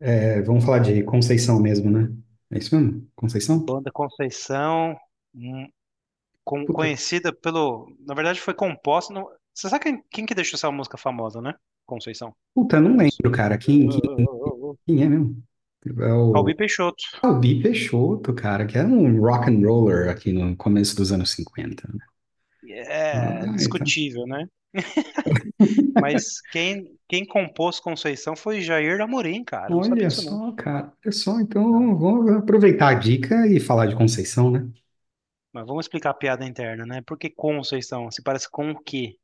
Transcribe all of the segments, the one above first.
É, vamos falar de Conceição mesmo, né? É isso mesmo? Conceição? Banda Conceição, hum, com- Puta, conhecida pelo. Na verdade, foi composta. no- Você sabe quem, quem que deixou essa música famosa, né? Conceição. puta, não lembro, cara. Quem, quem, quem é mesmo? É o Calbi Peixoto. Calbi Peixoto, cara, que era um rock and roller aqui no começo dos anos 50, né? É Ah, então, discutível, né? Mas quem, quem compôs Conceição foi Jair Amorim, cara. Não olha disso, não. só, cara. Olha só, então vamos aproveitar a dica e falar de Conceição, né? Mas vamos explicar a piada interna, né? Por que Conceição? Se parece com o quê?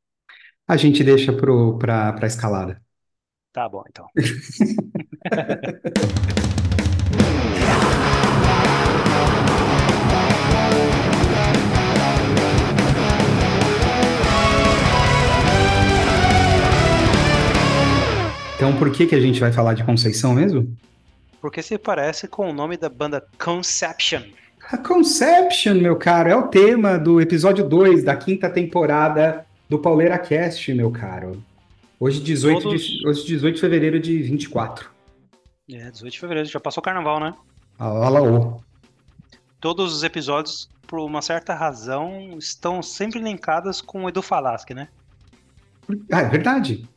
A gente deixa pro, pra, pra escalada. Tá bom, então. Então, por que que a gente vai falar de Conceição mesmo? Porque se parece com o nome da banda Conception. A Conception, meu caro, é o tema do episódio 2 da quinta temporada do Pauleira Cast, meu caro. Hoje, 18 de, Todos. hoje, 18 de fevereiro de 24. É, 18 de fevereiro, já passou o carnaval, né? Alaô. Todos os episódios, por uma certa razão, estão sempre linkados com o Edu Falaschi, né? Ah, é verdade.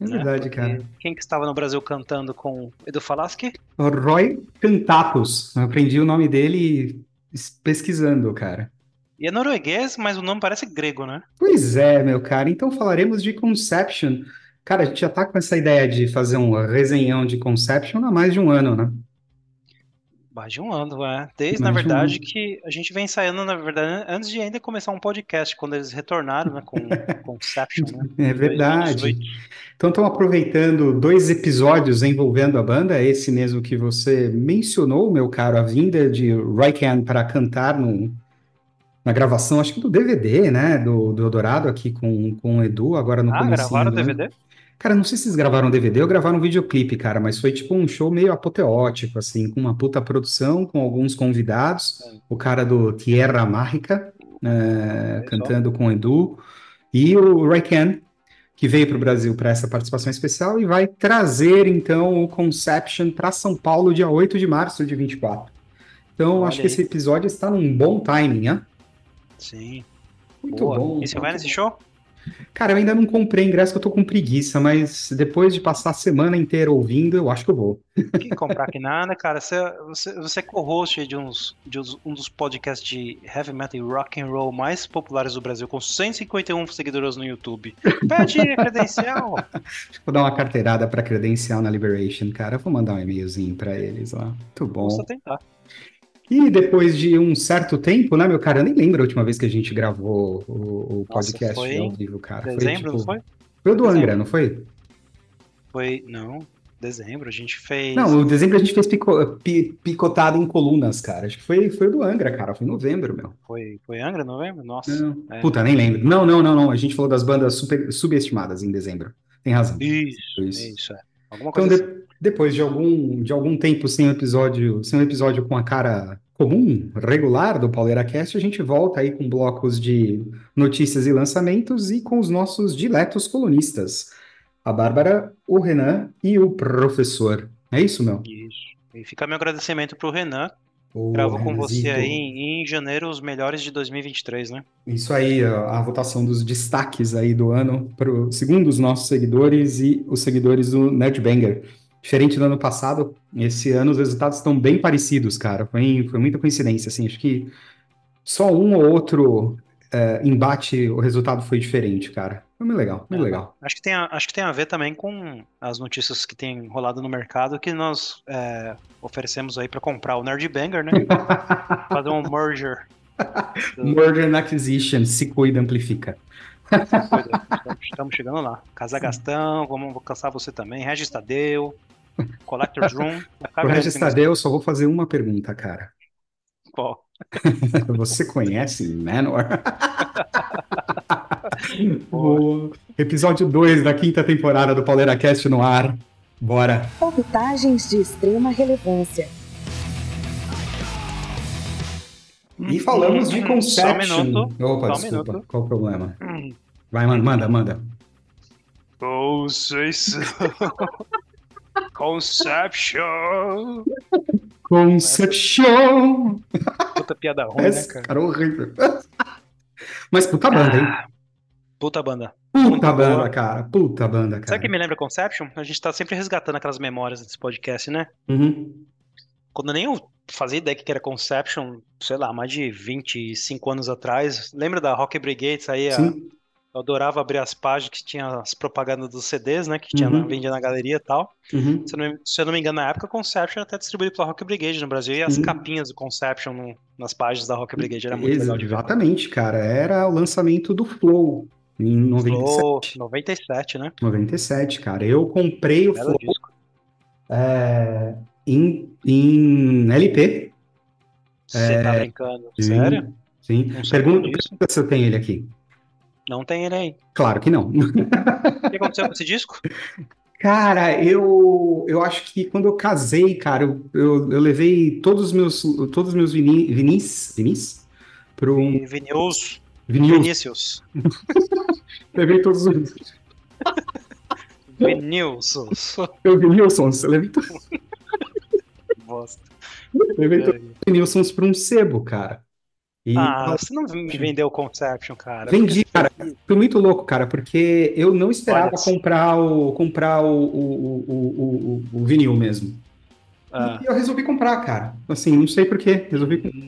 É Né? verdade, cara. quem que estava no Brasil cantando com Edu Falaschi? Roy Cantatos. Eu aprendi o nome dele pesquisando, cara. E é norueguês, mas o nome parece grego, né? Pois é, meu cara. Então falaremos de Conception. Cara, a gente já tá com essa ideia de fazer um resenhão de Conception há mais de um ano, né? Mais de um ano, é. Desde, na Mais um verdade, ano. que a gente vem ensaiando, na verdade, antes de ainda começar um podcast, quando eles retornaram, né, com Conception, né? É Em 2018. verdade. Então, estão aproveitando dois episódios envolvendo a banda, esse mesmo que você mencionou, meu caro, a vinda de Raikan para cantar no, na gravação, acho que do DVD, né, do, do Eldorado aqui com, com o Edu, agora no Ah, comecinho gravaram o do ano. Cara, não sei se eles gravaram DVD ou gravaram um videoclipe, cara, mas foi tipo um show meio apoteótico, assim, com uma puta produção, com alguns convidados, o cara do Tierra Mágica, né, olha cantando com o Edu, e o Raikan, que veio para o Brasil para essa participação especial e vai trazer então o Conception para São Paulo dia 8 de março de 24. Então, acho Olha que esse aí. episódio está num bom timing, né? Sim, Muito boa. bom, E você vai nesse show? Cara, eu ainda não comprei ingresso, que eu tô com preguiça, mas depois de passar a semana inteira ouvindo, eu acho que eu vou. Que comprar que nada, cara. Você, você, você é co-host de, uns, de uns- um dos podcasts de heavy metal e rock and roll mais populares do Brasil, com 151 seguidores no YouTube. Pede credencial. Vou dar uma carteirada para credencial na Liberation, cara. Eu vou mandar um e-mailzinho para eles lá. Muito bom. tentar. E depois de um certo tempo, né, meu cara? Eu nem lembro a última vez que a gente gravou o, o Nossa, podcast foi ao vivo, cara. Foi dezembro, não tipo. foi? Foi o do Angra, Dezembro. não foi? Foi, não, dezembro. A gente Não, fez. o dezembro a gente fez pico- pi- picotado em colunas, cara. Acho que foi, foi o do Angra, cara. Foi em novembro, meu. Foi, foi Angra, novembro? Nossa. Não. É. Puta, nem lembro. Não, não, não, não. A gente falou das bandas super, subestimadas em dezembro. Tem razão. Isso, Isso. isso, é. Alguma Então, coisa assim. de- depois de algum, de algum tempo sem um episódio, sem um episódio com a cara comum, regular do Pauleira Cast, a gente volta aí com blocos de notícias e lançamentos e com os nossos diletos colunistas. A Bárbara, o Renan e o professor. É isso, meu? Isso. E fica meu agradecimento pro Renan. O Gravou com você aí em, em janeiro os melhores de 2023, né? Isso aí, a, a votação dos destaques aí do ano, pro, segundo os nossos seguidores e os seguidores do Nerdbanger. Diferente do ano passado, esse ano os resultados estão bem parecidos, cara. Foi, foi muita coincidência, assim. Acho que só um ou outro é, embate, o resultado foi diferente, cara. Foi muito legal, muito Aham. legal. Acho que tem a, acho que tem a ver também com as notícias que tem rolado no mercado que nós é, oferecemos aí para comprar o Nerd Banger, né? Fazer um merger. Merger and Acquisition, se cuida, amplifica. Estamos- chegando lá. Casagastão, vamos vou caçar você também. Regis Tadeu, Collector's Room. Pro Regis Tadeu, eu só vou fazer uma pergunta, cara. Qual? Você conhece Manowar? Boa. Episódio 2 da quinta temporada do Pauleira Cast no ar. Bora. Palpitagens de extrema relevância. E falamos de Só um Conception. minuto. Opa, Só um desculpa. minuto. Qual o problema? Hum. Vai, manda, manda, manda. Conceição. Conception! Conception! Puta piada ruim, Esse né, cara? cara horrível. Mas puta banda, hein? Ah, puta banda. muito Puta banda, boa. cara. Puta banda, cara. Sabe o que me lembra Conception? A gente tá sempre resgatando aquelas memórias desse podcast, né? Uhum. Quando nem eu fazia ideia que era Conception, sei lá, mais de 25 anos atrás. Lembra da Rock Brigade? Aí a- Sim. Eu adorava abrir as páginas que tinha as propagandas dos CDs, né? Que tinha Uhum. na, vendia na galeria e tal. Uhum. Se eu, não, me- se eu não me engano, na época, Conception era até distribuído pela Rock Brigade no Brasil. E as Sim. capinhas do Conception no- nas páginas da Rock Brigade era muito legal. Exatamente, cara. Era o lançamento do Flow em 97. Flow, 97, né? 97, cara. Eu comprei o Belo Flow é, em, em LP. Você tá brincando? Sim, Sério? Sim. Pergunta, pergunta se eu tenho ele aqui. Não tem ele aí. Claro que não. O que aconteceu com esse disco? Cara, eu, eu acho que quando eu casei, cara, eu, eu, eu levei todos os meus, todos os meus vini, vinis, vinis? Pro um Vinícius. Vinícius. Levei todos os Vinícius. meus vinilsons. Levei, to- Bosta. levei todos os vinilsons para um sebo, cara. E Ah, você não me vendeu o Conception, cara. vendi, cara. Foi muito louco, cara, porque eu não esperava comprar o comprar o, o, o, o, o, vinil mesmo. Ah, E eu resolvi comprar, cara. Assim, não sei por quê. Resolvi comprar.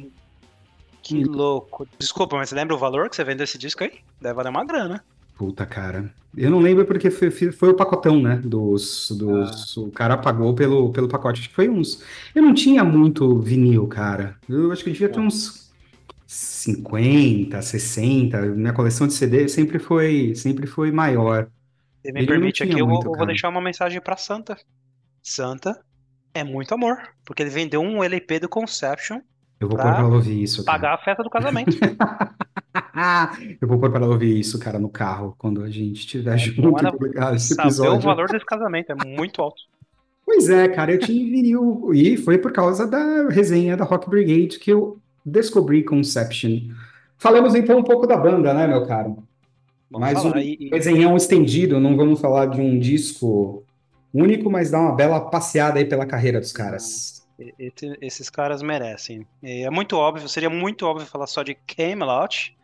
que louco. Desculpa, mas você lembra o valor que você vendeu esse disco aí? Deve valer uma grana. Puta, cara. Eu não lembro porque foi, foi o pacotão, né? Dos, dos, O cara pagou pelo, pelo pacote. Acho que foi uns. Eu não tinha muito vinil, cara. Eu acho que eu devia ter uns 50, 60. Minha coleção de CD sempre foi, sempre foi maior. Me Ele permite aqui, eu vou, vou deixar uma mensagem pra Santa. Santa é muito amor, porque ele vendeu um LP do Conception Eu vou pôr pra ouvir isso, cara. pagar a festa do casamento. Eu vou pôr pra ouvir isso, cara, no carro, quando a gente estiver junto bom ela e publicar esse Saber o episódio. valor desse casamento é muito alto. Pois é, cara, eu tinha vinil e foi por causa da resenha da Rock Brigade que eu descobri Conception. Falamos então um pouco da banda, né, meu caro? Mais um resenhão estendido, não vamos falar de um disco único, mas dá uma bela passeada aí pela carreira dos caras. Esse- esses caras merecem. É muito óbvio, seria muito óbvio falar só de Camelot,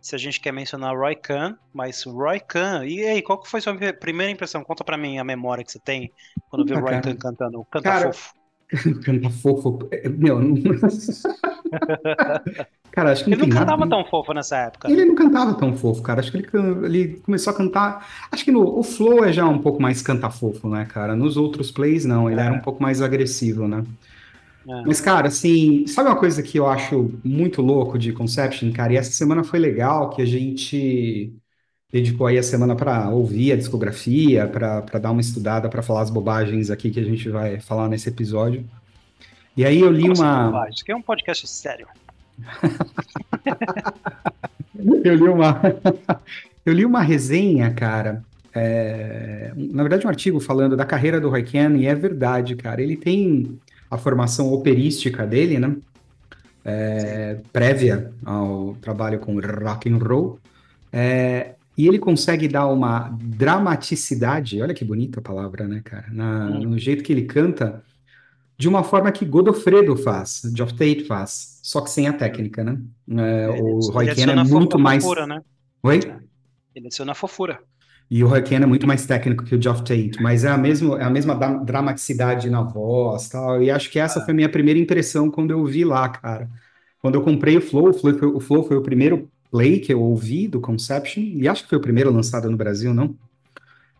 se a gente quer mencionar Roy Khan, mas Roy Khan, e aí, qual que foi sua primeira impressão? Conta pra mim a memória que você tem quando viu Ah, Roy cara. Khan cantando Canta Cara, Fofo. Canta fofo. Meu, não... Cara, acho que não Ele não nada. cantava tão fofo nessa época. Ele não cantava tão fofo, cara. Acho que ele, ele começou a cantar. Acho que no, o Flow é já um pouco mais canta-fofo, né, cara? Nos outros plays, não. Ele É. era um pouco mais agressivo, né? É. Mas, cara, assim, sabe uma coisa que eu acho muito louco de Conception, cara? E essa semana foi legal que a gente dedicou aí a semana para ouvir a discografia, para dar uma estudada, para falar as bobagens aqui que a gente vai falar nesse episódio. E aí eu li assim, uma. Isso aqui é um podcast sério. Eu li uma, eu li uma resenha, cara. é, na verdade, um artigo falando da carreira do Khan, e é verdade, cara. Ele tem a formação operística dele, né? É, prévia ao trabalho com rock and roll. É, e ele consegue dar uma dramaticidade, olha que bonita a palavra, né, cara? Na- Hum. no jeito que ele canta, de uma forma que Godofredo faz, Geoff Tate faz, só que sem a técnica, né? É, Ele- o Roy Khan é muito mais. fofura, né? Oi? Ele adiciona fofura. E o Roy Khan é muito mais técnico que o Geoff Tate, mas é a mesma, é a mesma da- dramaticidade na voz, tal. E acho que essa foi a minha primeira impressão quando eu vi lá, cara. Quando eu comprei o Flow, o Flow foi o, Flow foi o primeiro play que eu ouvi do Conception, e acho que foi o primeiro lançado no Brasil, não?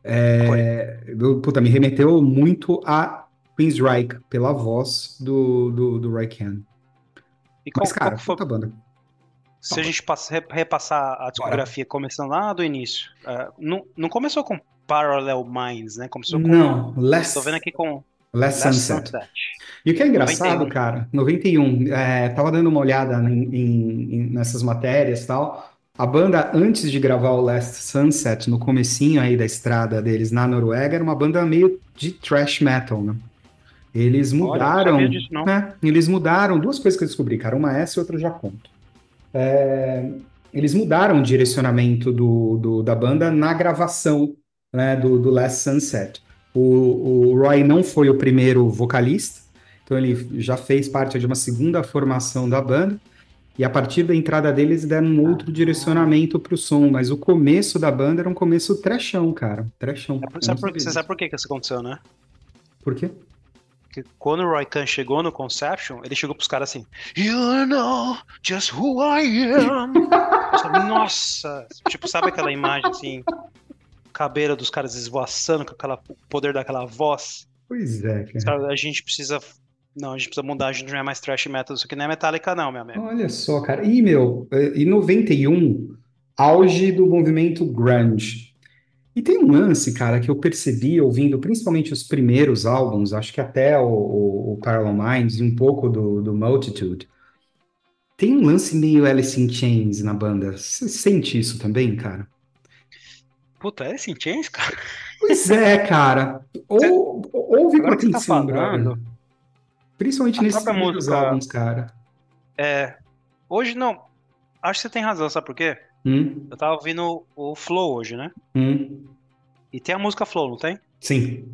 É, puta, me remeteu muito a Queensryche pela voz do, do, do. E qual, Mas, qual cara, que foi, banda. se a gente passa- re- repassar a discografia começando lá do início, ah, não, não começou com Parallel Minds, né? Começou com. Não, Less, Tô vendo aqui com Less Last Sunset. Sunset. E o que é engraçado, 91. cara, 91, é, tava dando uma olhada em, em- em- nessas matérias e tal. A banda, antes de gravar o Last Sunset, no comecinho aí da estrada deles na Noruega, era uma banda meio de thrash metal, né? Eles Olha, mudaram, sabia disso, né? Eles mudaram duas coisas que eu descobri, cara. Uma é essa e outra eu já conto. É, eles mudaram o direcionamento do, do- da banda na gravação, né, do, do Last Sunset. O, o Roy não foi o primeiro vocalista, então ele já fez parte de uma segunda formação da banda. E a partir da entrada deles deram um outro direcionamento pro som, mas o começo da banda era um começo trechão, cara. Trechão. Sabe por, você sabe por que isso aconteceu, né? Por quê? Porque quando o Roy Khan chegou no Conception, ele chegou pros caras assim: You know just who I am. Nossa! Tipo, sabe aquela imagem assim? Cabeira dos caras esvoaçando com aquela, o poder daquela voz. Pois é, cara. A gente precisa não, a gente precisa mudar, a gente não é mais thrash metal, isso aqui não é Metallica não, meu amigo. Olha só, cara. E, meu, é, em 91, auge do movimento grunge. E tem um lance, cara, que eu percebi ouvindo principalmente os primeiros álbuns, acho que até o, o, o Parallel Minds e um pouco do, do Multitude. Tem um lance meio Alice in Chains na banda. Você sente isso também, cara? Puta, Alice in Chains, cara? Pois é, cara. Ou, ouve com atenção, tá falando, Principalmente nesses primeiros música- álbuns, cara. É. Hoje não. Acho que você tem razão, sabe por quê? Hum, Eu tava ouvindo o Flow hoje, né? hum. E tem a música Flow, não tem? Sim.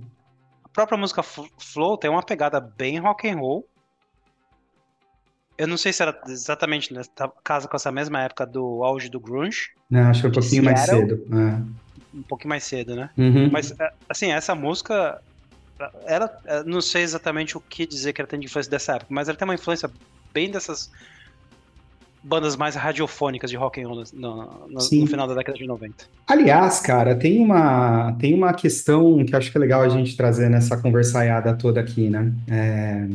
A própria música Flow tem uma pegada bem rock and roll. Eu não sei se era exatamente nessa casa com essa mesma época do auge do grunge, Não, acho que é um pouquinho mais cedo. É. um pouquinho mais cedo, né? Uhum. Mas é, assim, essa música ela é, não sei exatamente o que dizer que ela tem de influência dessa época, mas ela tem uma influência bem dessas bandas mais radiofônicas de rock and roll no, no- no final da década de 90. Aliás, cara, tem uma, tem uma questão que acho que é legal a gente trazer nessa conversaiada toda aqui, né? É...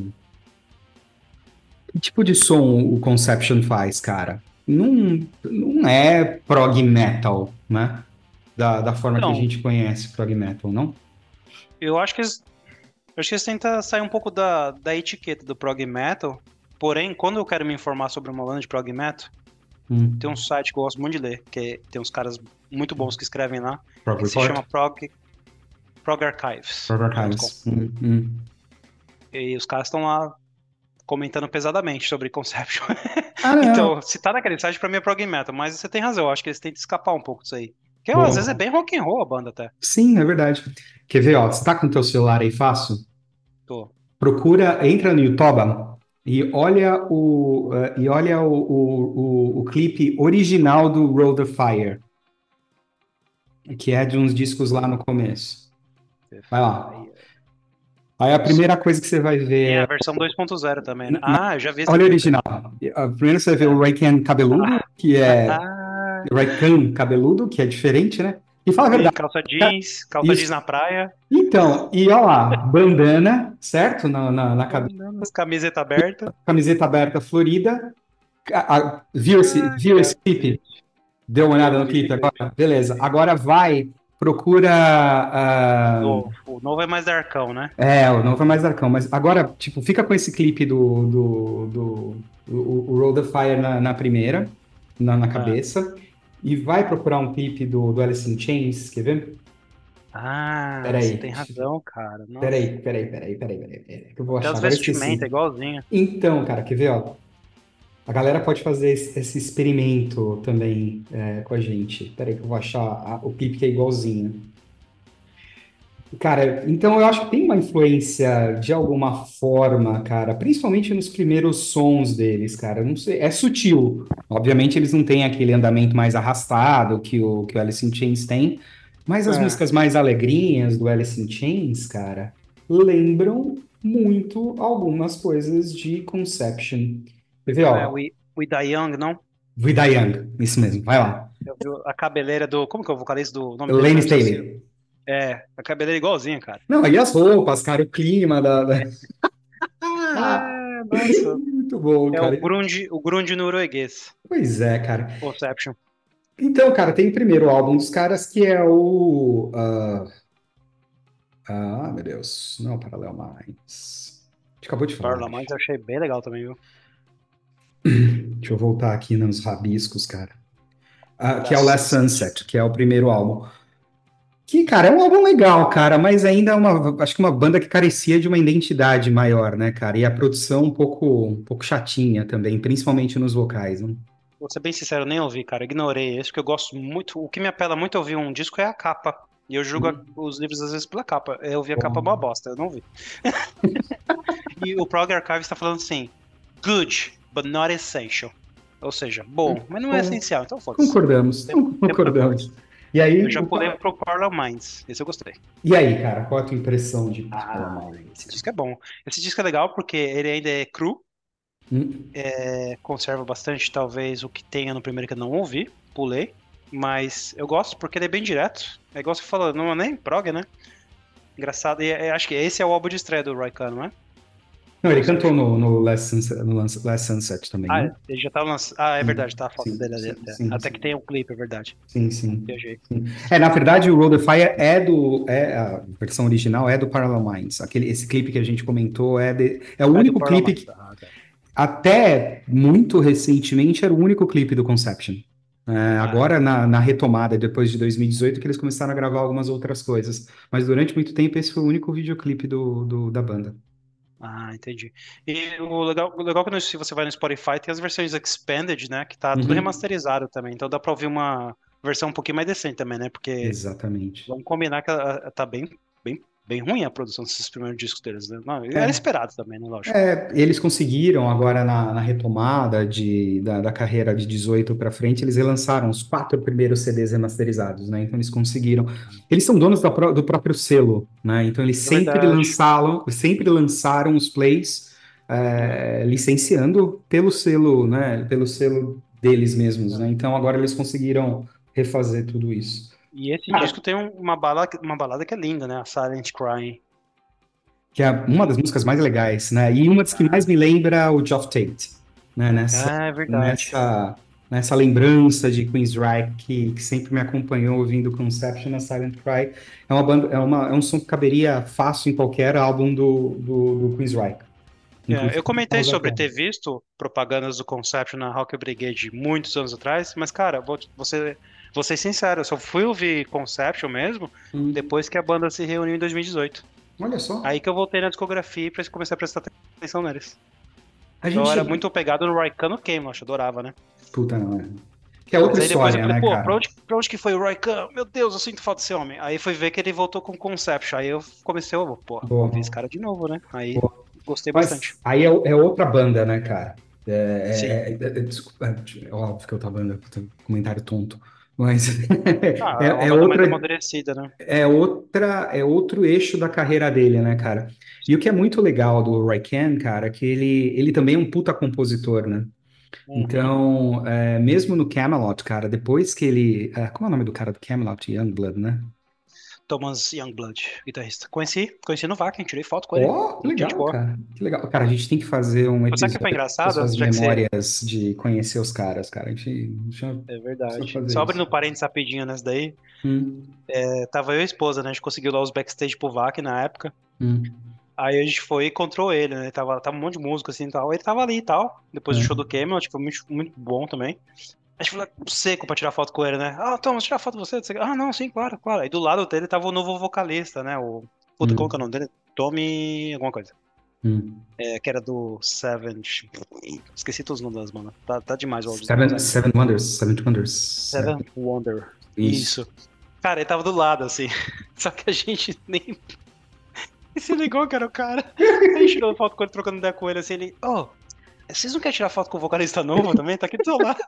Que tipo de som o Conception faz, cara? Não, não é prog metal, né? Da, da forma que a Não. gente conhece prog metal, não? Eu acho que eles, eu acho que eles tentam sair um pouco da, da etiqueta do prog metal, porém, quando eu quero me informar sobre uma banda de prog metal, Hum, tem um site que eu gosto muito de ler, que tem uns caras muito bons que escrevem lá, prog que se chama Prog, prog Archives. Prog archives. Hum, hum. E os caras estão lá comentando pesadamente sobre Conception. Ah, não. Então, se tá naquele site, pra mim é prog metal, mas você tem razão, eu acho que eles tentam escapar um pouco disso aí. Porque Bom. às vezes é bem rock and roll a banda até. Sim, é verdade. Quer ver, ó? Você tá com o teu celular aí fácil? Tô. Procura, entra no YouTube e olha o, eh, e olha o, o, o, o clipe original do Road of Fire, que é de uns discos lá no começo. Vai lá. Aí a primeira coisa que você vai ver é. a versão 2.0 também. né? Na- Ah, eu já vi esse Olha o original. Ah, Primeiro você vai ver o Raycan cabeludo, que é. Ah, Raycan cabeludo, que é diferente, né? E fala a verdade. calça jeans, calça Isso. jeans na praia, Então, e ó lá, bandana, certo? Na, na, na cabeça. camiseta aberta. camiseta aberta florida. A- a- viu esse, viu esse clipe? Deu uma olhada no clipe agora? Beleza. Agora vai, procura. ah, Novo. O novo é mais darkão, né? é, o novo é mais darkão, mas agora, tipo, fica com esse clipe do, do, do, o, o Road of Fire na, na primeira, na, na cabeça, e vai procurar um clipe do, do Alice in Chains, quer ver? Ah, Peraí. você tem razão, cara. Nossa. Peraí, peraí, peraí, peraí, peraí, peraí, que eu vou Tem achar, eu esqueci. vestimentas igualzinho. Então, cara, quer ver, ó? A galera pode fazer esse, esse experimento também é, com a gente. Peraí que eu vou achar a- o clipe que é igualzinho. Cara, então eu acho que tem uma influência de alguma forma, cara, principalmente nos primeiros sons deles, cara. Não sei, é sutil. Obviamente eles não têm aquele andamento mais arrastado que o, que o Alice in Chains tem, mas as É. músicas mais alegrinhas do Alice in Chains, cara, lembram muito algumas coisas de Conception. Quer ver, ó? É, I- o Ida Young, não? Vida Young, isso mesmo, vai lá. A cabeleira do. Como que é o vocalista do nome? Lane. Staley. É, a cabeleira igualzinha, cara. Não, aí as roupas, cara, o clima da. da- É, nossa. Muito bom, É cara. o grunge, o grunge norueguês. Pois é, cara. Conception. Então, cara, tem o primeiro álbum dos caras que é o. ah, ah, meu Deus. Não, Parallel Minds. A gente acabou de falar. Parla mais eu achei bem legal também, viu? Deixa eu voltar aqui nos rabiscos, cara. Ah, que é o Last Sunset, que é o primeiro álbum. Que, cara, é um álbum legal, cara, mas ainda é uma, acho que uma banda que carecia de uma identidade maior, né, cara? E a produção um pouco, um pouco chatinha também, principalmente nos vocais, né? Vou ser bem sincero, nem ouvi, cara. Ignorei esse, porque eu gosto muito. O que me apela muito a ouvir um disco é a capa. E eu julgo Uhum. os livros às vezes pela capa. Eu vi a Bom. capa uma bosta, eu não vi. e o Prog Archive está falando assim: good, but not essential. Ou seja, bom, mas não é Bom. essencial, então foda-se. Concordamos, concordamos. E aí, Eu já o- pulei pro Parallel Minds. Esse eu gostei. e aí, cara, qual é a tua impressão de Ah, esse disco é bom. Esse disco é legal porque ele ainda é cru, Hum, é, conserva bastante, talvez, o que tenha no primeiro que eu não ouvi, pulei. Mas eu gosto porque ele é bem direto. É igual você falou, não é nem prog, né? Engraçado, e é- acho que esse é o álbum de estreia do Raikkonen, não é? Não, ele cantou no, no, Last Sunset, no Last Sunset também, Ah, né? ele já tava lançando. Ah, é Sim, verdade, tá a foto sim, dele ali. sim, até. sim, Até sim. que tem um clipe, é verdade. Sim, sim. Viajei. É, na verdade, o Road the Fire é do. É, a versão original é do Parallel Minds. Aquele, esse clipe que a gente comentou é, de, é o É único clipe que. Ah, tá. até muito recentemente, era o único clipe do Conception. É, agora, na, na retomada, depois de 2018, que eles começaram a gravar algumas outras coisas. Mas durante muito tempo, esse foi o único videoclipe do, do- da banda. Ah, entendi. E o legal, o legal é que se você vai no Spotify, tem as versões Expanded, né? Que tá tudo Uhum. remasterizado também. Então dá pra ouvir uma versão um pouquinho mais decente também, né? Porque Exatamente. vamos combinar que ela- tá bem, bem, bem ruim a produção desses primeiros discos deles, né? Não, era esperado também, né? Lógico. É, eles conseguiram agora na, na retomada de, da, da carreira de 18 para frente, eles relançaram os quatro primeiros CDs remasterizados, né? Então eles conseguiram. Eles são donos da do próprio selo, né? Então eles É sempre lançaram, sempre lançaram os plays é, licenciando pelo selo, né? Pelo selo deles mesmos, né? Então agora eles conseguiram refazer tudo isso. E esse Cara. disco tem um- uma balada, uma balada que é linda, né? A Silent Crying. Que é uma das músicas mais legais, né? E uma das que mais me lembra o Geoff Tate, né? Nessa, Ah, é verdade. nessa, nessa lembrança de Queensryche que, que sempre me acompanhou ouvindo Conception a Silent Cry. É uma banda, é uma, é um som que caberia fácil em qualquer álbum do, do, do Queensryche. É, Inclusive eu comentei sobre ter visto propagandas do Conception na Rock Brigade muitos anos atrás, mas, cara, vou, vou, ser, sincero, eu só fui ouvir Conception mesmo Hum, depois que a banda se reuniu em 2018. Olha só, Aí que eu voltei na discografia pre- comecei a prestar atenção neles. a Eu gente... era muito pegado no Raikkonen Camelot, eu adorava, né? Puta, não é. Que é outra Mas aí depois eu história, falei, né, pô, cara? pra onde, pra onde que foi o Raikkonen? Meu Deus, eu sinto falta desse homem. Aí fui ver que ele voltou com Conception, aí eu comecei pô, Boa. ver esse cara de novo, né? Aí Boa. gostei Mas bastante. aí é, é outra banda, né, cara? É, é- é- é- desculpa, é óbvio que é outra banda, puta, comentário tonto. Mas Ah, é, é é outra, amadurecida, né? é outra, é outro eixo da carreira dele, né, cara? E o que é muito legal do Raikkonen, cara, é que ele, ele também é um puta compositor, né? Uhum. Então, é, mesmo no Camelot, cara, depois que ele. é, como é o nome do cara do Camelot? Youngblood, né? Thomas Youngblood, guitarrista. Conheci, conheci no Wacken, tirei foto com ele. Que Gente legal, boa. cara. Que legal. Cara, a gente tem que fazer um Mas sabe que foi episódio engraçado? das Já que você- memórias de conhecer os caras, cara. A gente, a gente- É verdade. Só abrindo isso. parênteses rapidinho nessa daí. Hum, é, tava eu e a esposa, né? A gente conseguiu lá os backstage pro Wacken na época. hum. Aí a gente foi e encontrou ele, né? Tava, tava um monte de música assim e tal. Ele tava ali e tal. Depois do É. show do Camelot, foi muito, muito bom também. A gente foi lá seco pra tirar foto com ele, né? Ah, Thomas, tirar foto com você? Ah, não, sim, claro, claro. Aí do lado dele tava o novo vocalista, né? O. Puta, Hum. como que é o nome dele? Tommy. alguma coisa. Hum. É, que era do Seven. Esqueci todos os nomes das bandas. Tá, tá demais o áudio. Seven, Seven Wonders, Seven Wonders. Seven Wonder. Isso. Isso. Cara, ele tava do lado, assim. Só que a gente nem. E se ligou que era o cara. A gente tirou foto com ele, trocando ideia com ele, assim, ele. Ô, vocês não querem tirar foto com o vocalista novo também? Tá aqui do seu lado.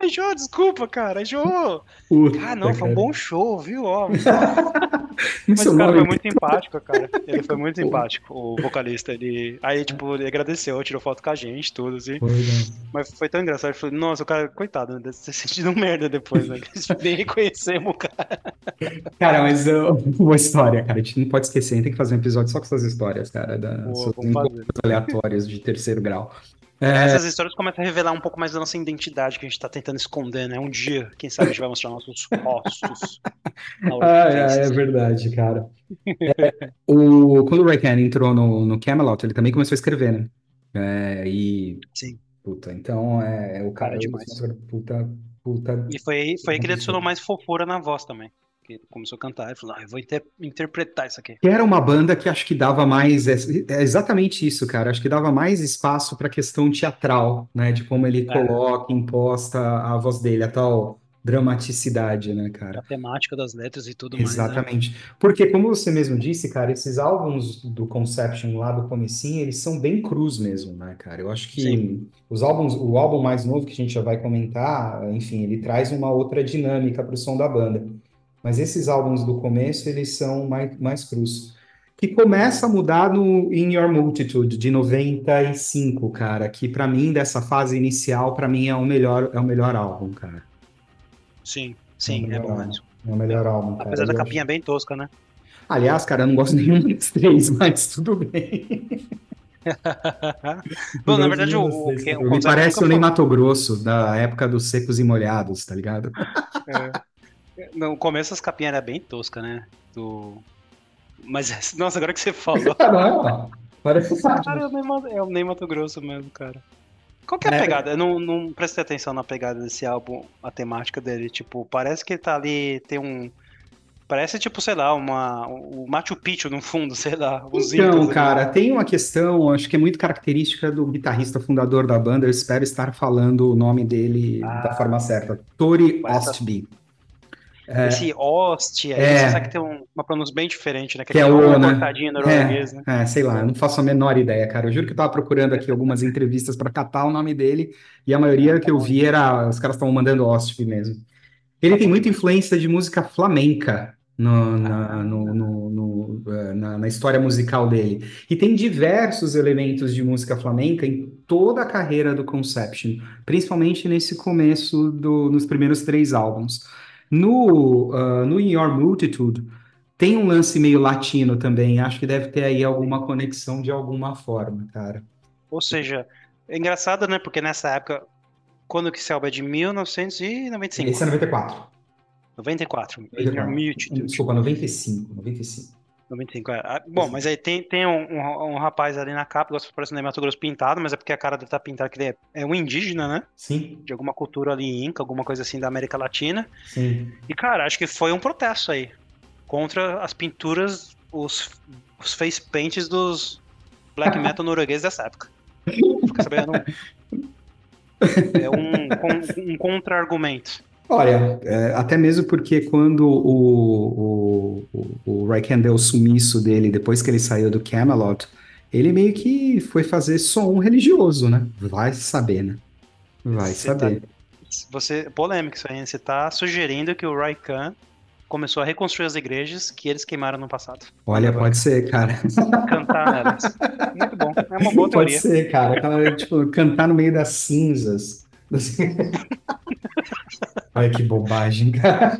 Aí, Jô, desculpa, cara. Jô. Puta, Ah, não, foi um bom show, viu? Ó, mas o cara foi muito simpático, cara. Ele foi muito simpático, o vocalista. Ele... Aí, tipo, ele agradeceu, tirou foto com a gente, tudo, assim. Foi, né? Mas foi tão engraçado. Eu falei, nossa, o cara, coitado, deve ter sentido merda depois, né? Nem reconhecemos o cara. Cara, mas uh, boa história, cara. A gente não pode esquecer, a gente tem que fazer um episódio só com essas histórias, cara, da, Boa, vamos fazer. aleatórios de terceiro grau. É, Essas histórias começam a revelar um pouco mais da nossa identidade que a gente tá tentando esconder, né? Um dia, quem sabe, a gente vai mostrar nossos rostos. Ah, é, é verdade, cara. É, o, quando o Raikkonen entrou no, no Camelot, ele também começou a escrever, né? É, e, Sim. puta, então, é, o cara, é demais. puta, puta, E foi, foi aí que ele adicionou mais fofura na voz também. Que ele começou a cantar e falou, ah, eu vou inter- interpretar isso aqui. que era uma banda que acho que dava mais, é, é exatamente isso, cara, acho que dava mais espaço para a questão teatral, né, de como ele É. coloca, imposta a voz dele, a tal dramaticidade, né, cara? A temática das letras e tudo mais, né? Exatamente. Porque, como você mesmo disse, cara, esses álbuns do Conception lá do comecinho, eles são bem crus mesmo, né, cara? Eu acho que Sim. os álbuns, o álbum mais novo que a gente já vai comentar, enfim, ele traz uma outra dinâmica para o som da banda. Mas esses álbuns do começo, eles são mais, mais crus. Que começa a mudar no In Your Multitude, de 95, cara, que pra mim, dessa fase inicial, pra mim é o melhor, é o melhor álbum, cara. Sim, É sim, é melhor bom mesmo. É o melhor álbum, cara. Apesar da capinha bem tosca, né? Aliás, cara, eu não gosto nenhum dos três, mas tudo bem. Bom, na verdade, o, o, o Me parece o foi- Mato Grosso, da época dos secos e molhados, tá ligado? No começo as capinhas eram bem tosca, né? Do... Mas, nossa, agora que você falou. Ó. Parece Cara, é o Ney é o Ney Mato Grosso mesmo, cara. Qual que é a É. pegada? Eu não, não prestei atenção na pegada desse álbum, a temática dele. Tipo, parece que ele tá ali, tem um. Parece tipo, sei lá, uma, o Machu Picchu no fundo, sei lá, os Então, incas ali. cara, tem uma questão, acho que é muito característica do guitarrista fundador da banda, eu espero estar falando o nome dele Ah. da forma certa. Tori tá- Ostby. Esse Ost, aí, É. você sabe que tem um- uma pronúncia bem diferente, né? Que é tem o, né? cortadinha norueguês, né? É, é, sei lá, não faço a menor ideia, cara. Eu juro que eu tava procurando aqui algumas entrevistas para catar o nome dele, e a maioria que eu vi era, os caras estavam mandando Ostby mesmo. Ele tem muita influência de música flamenca no- na, no- no- no, eh, na- na história musical dele. E tem diversos elementos de música flamenca em toda a carreira do Conception, principalmente nesse começo, do, nos primeiros três álbuns. No, ah, no In Your Multitude, tem um lance meio latino também, acho que deve ter aí alguma conexão de alguma forma, cara. Ou seja, é engraçado, né? Porque nessa época, quando que esse álbum é de 1995? Esse é 94. 94. 94. Multitude. Desculpa, 95, 95. 95, é. Ah, Bom, mas aí tem, tem um, um, um rapaz ali na capa, gosta de parecer um Mato Grosso pintado, mas é porque a cara dele tá pintada, que ele é, é um indígena, né? Sim, De alguma cultura ali inca, alguma coisa assim da América Latina. sim. E, cara, acho que foi um protesto aí. Contra as pinturas, os, os face paints dos black metal noruegueses dessa época. Fica sabendo? É um, con- um contra-argumento. Olha, é, até mesmo porque quando o, o, o, deu o sumiço dele, depois que ele saiu do Camelot, ele meio que foi fazer som religioso, né? Vai saber, né? Vai Você tá- saber. Você, polêmico isso aí, você tá sugerindo que o Raikan começou a reconstruir as igrejas que eles queimaram no passado. Olha, pode ser, cara. Cantar nelas. Muito bom. É uma boa Pode teoria. ser, cara. Aquela, tipo, cantar no meio das cinzas. Olha que bobagem, cara.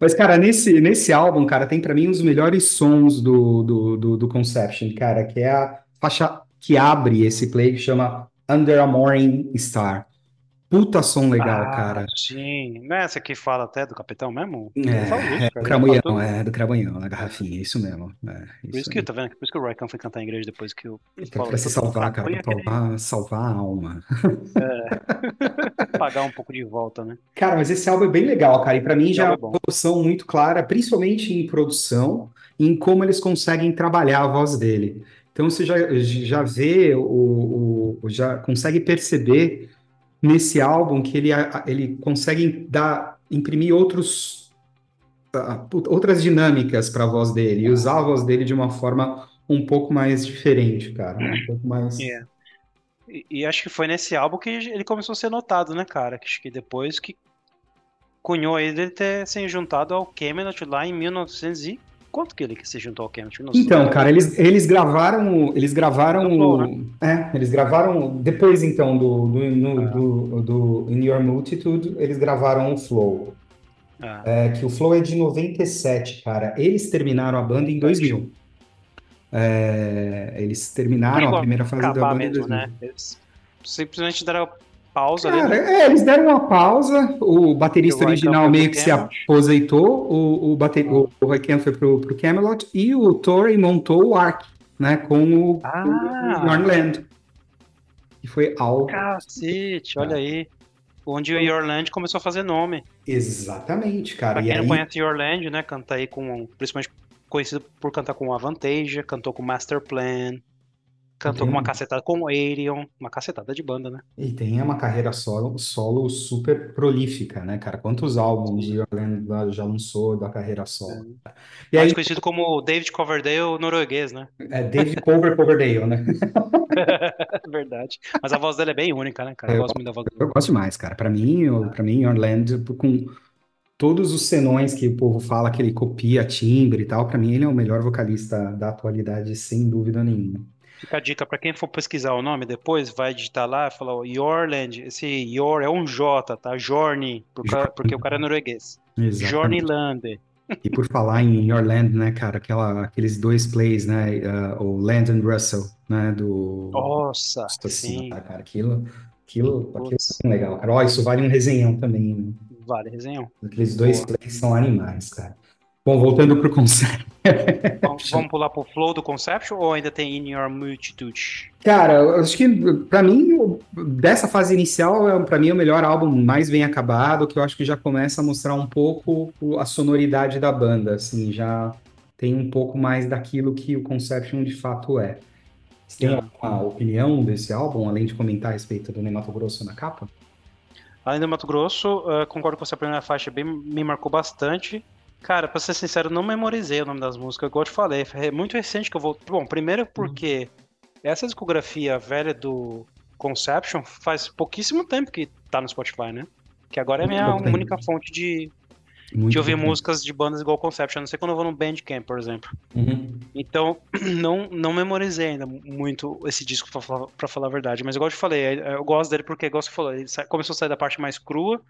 Mas, cara, nesse, nesse álbum, cara, tem pra mim os melhores sons do, do, do, do Conception, cara, que é a faixa que abre esse play que chama Under a Morning Star. Puta som legal, Ah, cara. Sim. Não é essa que fala até do capitão mesmo? É, isso, é do Cramunhão, é do Cramunhão, na garrafinha, isso mesmo. É, Por isso isso que, aí. tá vendo? Por isso que o Raikan foi cantar em igreja depois que o. Pra, pra se salvar, cara, pra salvar, salvar a alma. pagar um pouco de volta, né? Cara, mas esse álbum é bem legal, cara, e pra mim já é é uma bom. evolução muito clara, principalmente em produção, e em como eles conseguem trabalhar a voz dele. Então você já, já vê, o, o- já consegue perceber nesse álbum que ele, ele consegue dar, imprimir outros, outras dinâmicas para a voz dele, e usar a voz dele de uma forma um pouco mais diferente, cara, um pouco mais... É. E, acho que foi nesse álbum que ele começou a ser notado, né, cara? Acho que depois que cunhou ele ter se juntado ao Camelot lá em 1900 e... Quanto que ele que se juntou ao Camelot? Então, cara, eles, eles gravaram, eles gravaram, Flow, é, eles gravaram depois então do do, no- Ah. do, do In Your Multitude, eles gravaram o Flow, Ah, é, que o Flow é de 97, cara. Eles terminaram a banda em 2000. É, eles terminaram a primeira fase da banda em mesmo, 2000. né? Eles simplesmente deram pausa ali, Cara, né? é, eles deram uma pausa. O baterista E o original meio que se aposentou. O, o, bate, Ah. o, o Roy Kemp foi pro, pro Camelot e o Torrey montou o Ark, né? Com o, Ah. o Yornland. E foi algo. Cacete, olha aí. Onde o Yorland começou a fazer nome. Exatamente, cara. Pra E quem não aí, conhece Yorland, né? Canta aí com. Principalmente conhecido por cantar com Avantasia, cantou com Master Plan. Cantou com uma um- cacetada com o Arion, uma cacetada de banda, né? E tem uma carreira solo, solo super prolífica, né, cara? Quantos álbuns de Orlando já lançou da carreira solo? E aí, Mais conhecido como David Coverdale norueguês, né? é David Cover Coverdale, né? É verdade. Mas a voz dele é bem única, né, cara? Eu Eu- gosto muito da voz dele. Eu gosto demais, cara. Pra mim, eu- pra mim, Orlando, com todos os senões que o povo fala que ele copia timbre e tal, pra mim ele é o melhor vocalista da atualidade, sem dúvida nenhuma. Fica a dica pra quem for pesquisar o nome depois, vai digitar lá e falar Yorland. Esse Yor é um J, tá? Jorni, porque o cara é norueguês. Exatamente. Jornilande. E por falar em Orlando, né, cara, aquela, aqueles dois plays, né, uh, o Landon Russell, né, do... Nossa, Nossa sim. cara, aquilo, aquilo, aquilo é legal, cara. Ó, isso vale um resenhão também, né? Vale, resenhão. Aqueles dois Boa. plays são animais, cara. Bom, voltando pro conceito. Vamos, vamos pular pro flow do Conception ou ainda tem In Your Multitude? Cara, eu acho que pra mim, o- dessa fase inicial, é para mim é o melhor álbum mais bem acabado, que eu acho que já começa a mostrar um pouco o- a sonoridade da banda, assim, já tem um pouco mais daquilo que o Conception de fato é. Você tem Ah. alguma opinião desse álbum, além de comentar a respeito do Ney Mato Grosso na capa? Além do Mato Grosso, eh, concordo com você, a primeira faixa bem, me marcou bastante. Cara, pra ser sincero, não memorizei o nome das músicas, igual eu te falei. É muito recente que eu vou. Bom, primeiro porque essa discografia velha do Conception faz pouquíssimo tempo que tá no Spotify, né? Que agora é a minha Muito tempo. única fonte de, Muito de ouvir bom. músicas de bandas igual Conception. A não sei quando eu vou no Bandcamp, por exemplo. Uhum. Então, não, não memorizei ainda muito esse disco, pra falar, pra falar a verdade. Mas, igual eu te falei, é- eu gosto dele porque, igual você falou, ele começou a sair da parte mais crua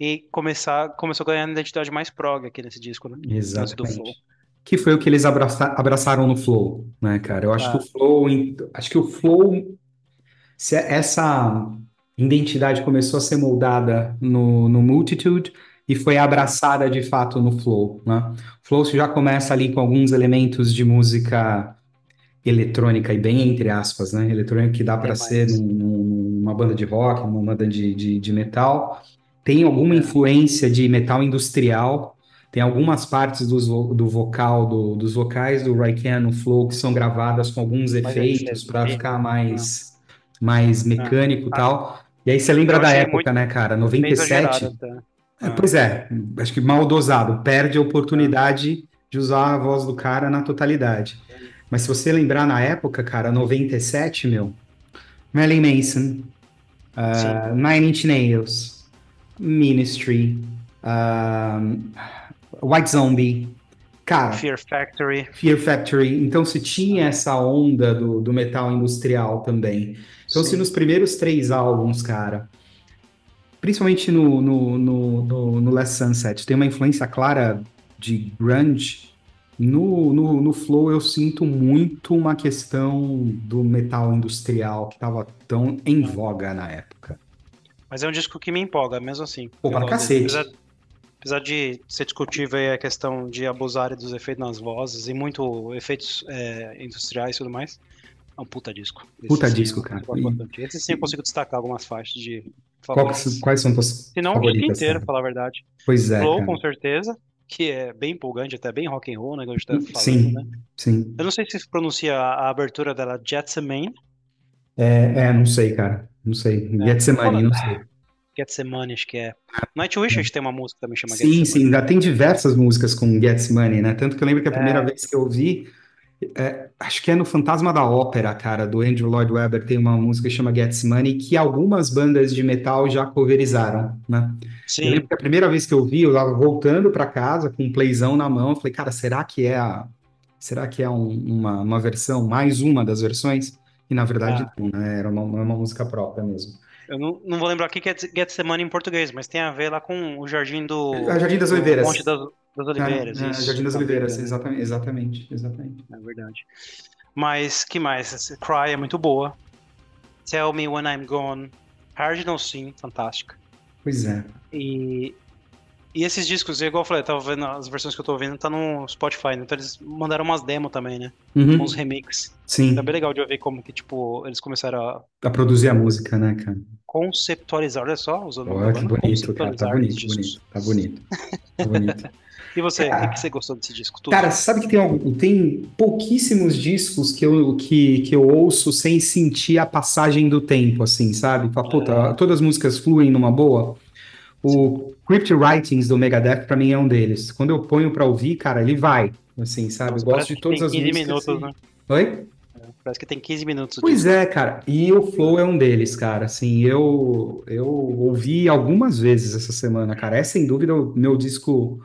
e começar, começou a ganhar uma identidade mais prog aqui nesse disco, né? Exatamente. Que foi o que eles abraça- abraçaram no Flow, né, cara? Eu acho Ah. que o Flow, acho que o Flow, se essa identidade começou a ser moldada no, no Multitude e foi abraçada de fato no Flow, né? O Flow já começa ali com alguns elementos de música eletrônica e bem entre aspas, né? Eletrônica que dá para É ser num- numa banda de rock, numa banda de, de, de metal. Tem alguma É. influência de metal industrial. Tem algumas partes dos do vocal, do- dos vocais do Raiken no Flow que são gravadas com alguns efeitos efeitos, para ficar mais, mais mecânico e Ah. tal. E aí você lembra da época, muito- né, cara? Bem 97. exagerado até. É, Ah. pois é, acho que mal dosado, perde a oportunidade de usar a voz do cara na totalidade. Mas se você lembrar na época, cara, 97, meu, Marilyn Manson, ah, Nine Inch Nails, Ministry, ah, White Zombie, cara, Fear Factory. Fear Factory. Então se tinha essa onda do, do metal industrial também. Então, se Sim. nos primeiros três álbuns, cara, principalmente no, no, no, no, no Last Sunset, tem uma influência clara de grunge, no, no, no Flow eu sinto muito uma questão do metal industrial que estava tão em voga na época. Mas é um disco que me empolga, mesmo assim. Pô, pra cacete. Apesar, apesar de ser discutível aí a questão de abusarem dos efeitos nas vozes e muito efeitos é, industriais e tudo mais, é um puta disco. Esse Puta sim, disco, cara. bastante. Esse sim eu consigo destacar algumas faixas de favoritas. quais são tuas Se não, o disco inteiro, pra falar a verdade. Pois é, Flow, cara. com certeza, que é bem empolgante, até bem rock and roll, né, que a gente tá falando, Sim, né? sim. Eu não sei se pronuncia a abertura dela Jetsamine, É, é, não sei, cara. Não sei. Getsemane, não sei. Getsemane, acho que é. Nightwish, acho que tem uma música também chama Sim, sim, ainda tem diversas músicas com Gets Money, né? Tanto que eu lembro que a primeira É. vez que eu ouvi, é, acho que é no Fantasma da Ópera, cara, do Andrew Lloyd Webber, tem uma música que chama Gets Money, que algumas bandas de metal já coverizaram, né? Eu Sim, lembro que a primeira vez que eu vi, eu tava voltando pra casa com um playzão na mão, eu falei, cara, será que é a, será que é um- uma, uma versão, mais uma das versões? E na verdade Ah. não, né? Era uma, uma música própria mesmo. eu não, não vou lembrar o que é Getsemane em português, mas tem a ver lá com o Jardim do... A Jardim das Oliveiras. Monte das, das Oliveiras, É, é. Jardim das Tá Oliveiras, exatamente, exatamente, exatamente. É verdade. Mas, que mais? Cry é muito boa. Tell Me When I'm Gone. Hard No Sim, fantástica. Pois é. E, e esses discos, igual eu falei, eu tava vendo as versões que eu tô ouvindo, tá no Spotify, né? Então eles mandaram umas demos também, né? Uhum, Uns remixes. sim, É bem legal de ouvir como que, tipo, eles começaram a a produzir a música, né, cara? conceptualizar, olha só, usando Olha que bonito, cara. Tá bonito, bonito. Tá bonito. Tá bonito. E você, o que, que você gostou desse disco? Tudo? Cara, sabe que tem, algum- tem pouquíssimos discos que eu, que, que eu ouço sem sentir a passagem do tempo, assim, sabe? Fala, puta, É. todas as músicas fluem numa boa. O Crypt Writings do Megadeth, pra mim, é um deles. Quando eu ponho pra ouvir, cara, ele vai, assim, sabe? Eu gosto de todas as 15 músicas. minutos, assim. né? Oi? Parece que tem 15 minutos. Pois é, cara. E o Flow é um deles, cara. Assim, eu eu ouvi algumas vezes essa semana, cara. É sem dúvida o meu disco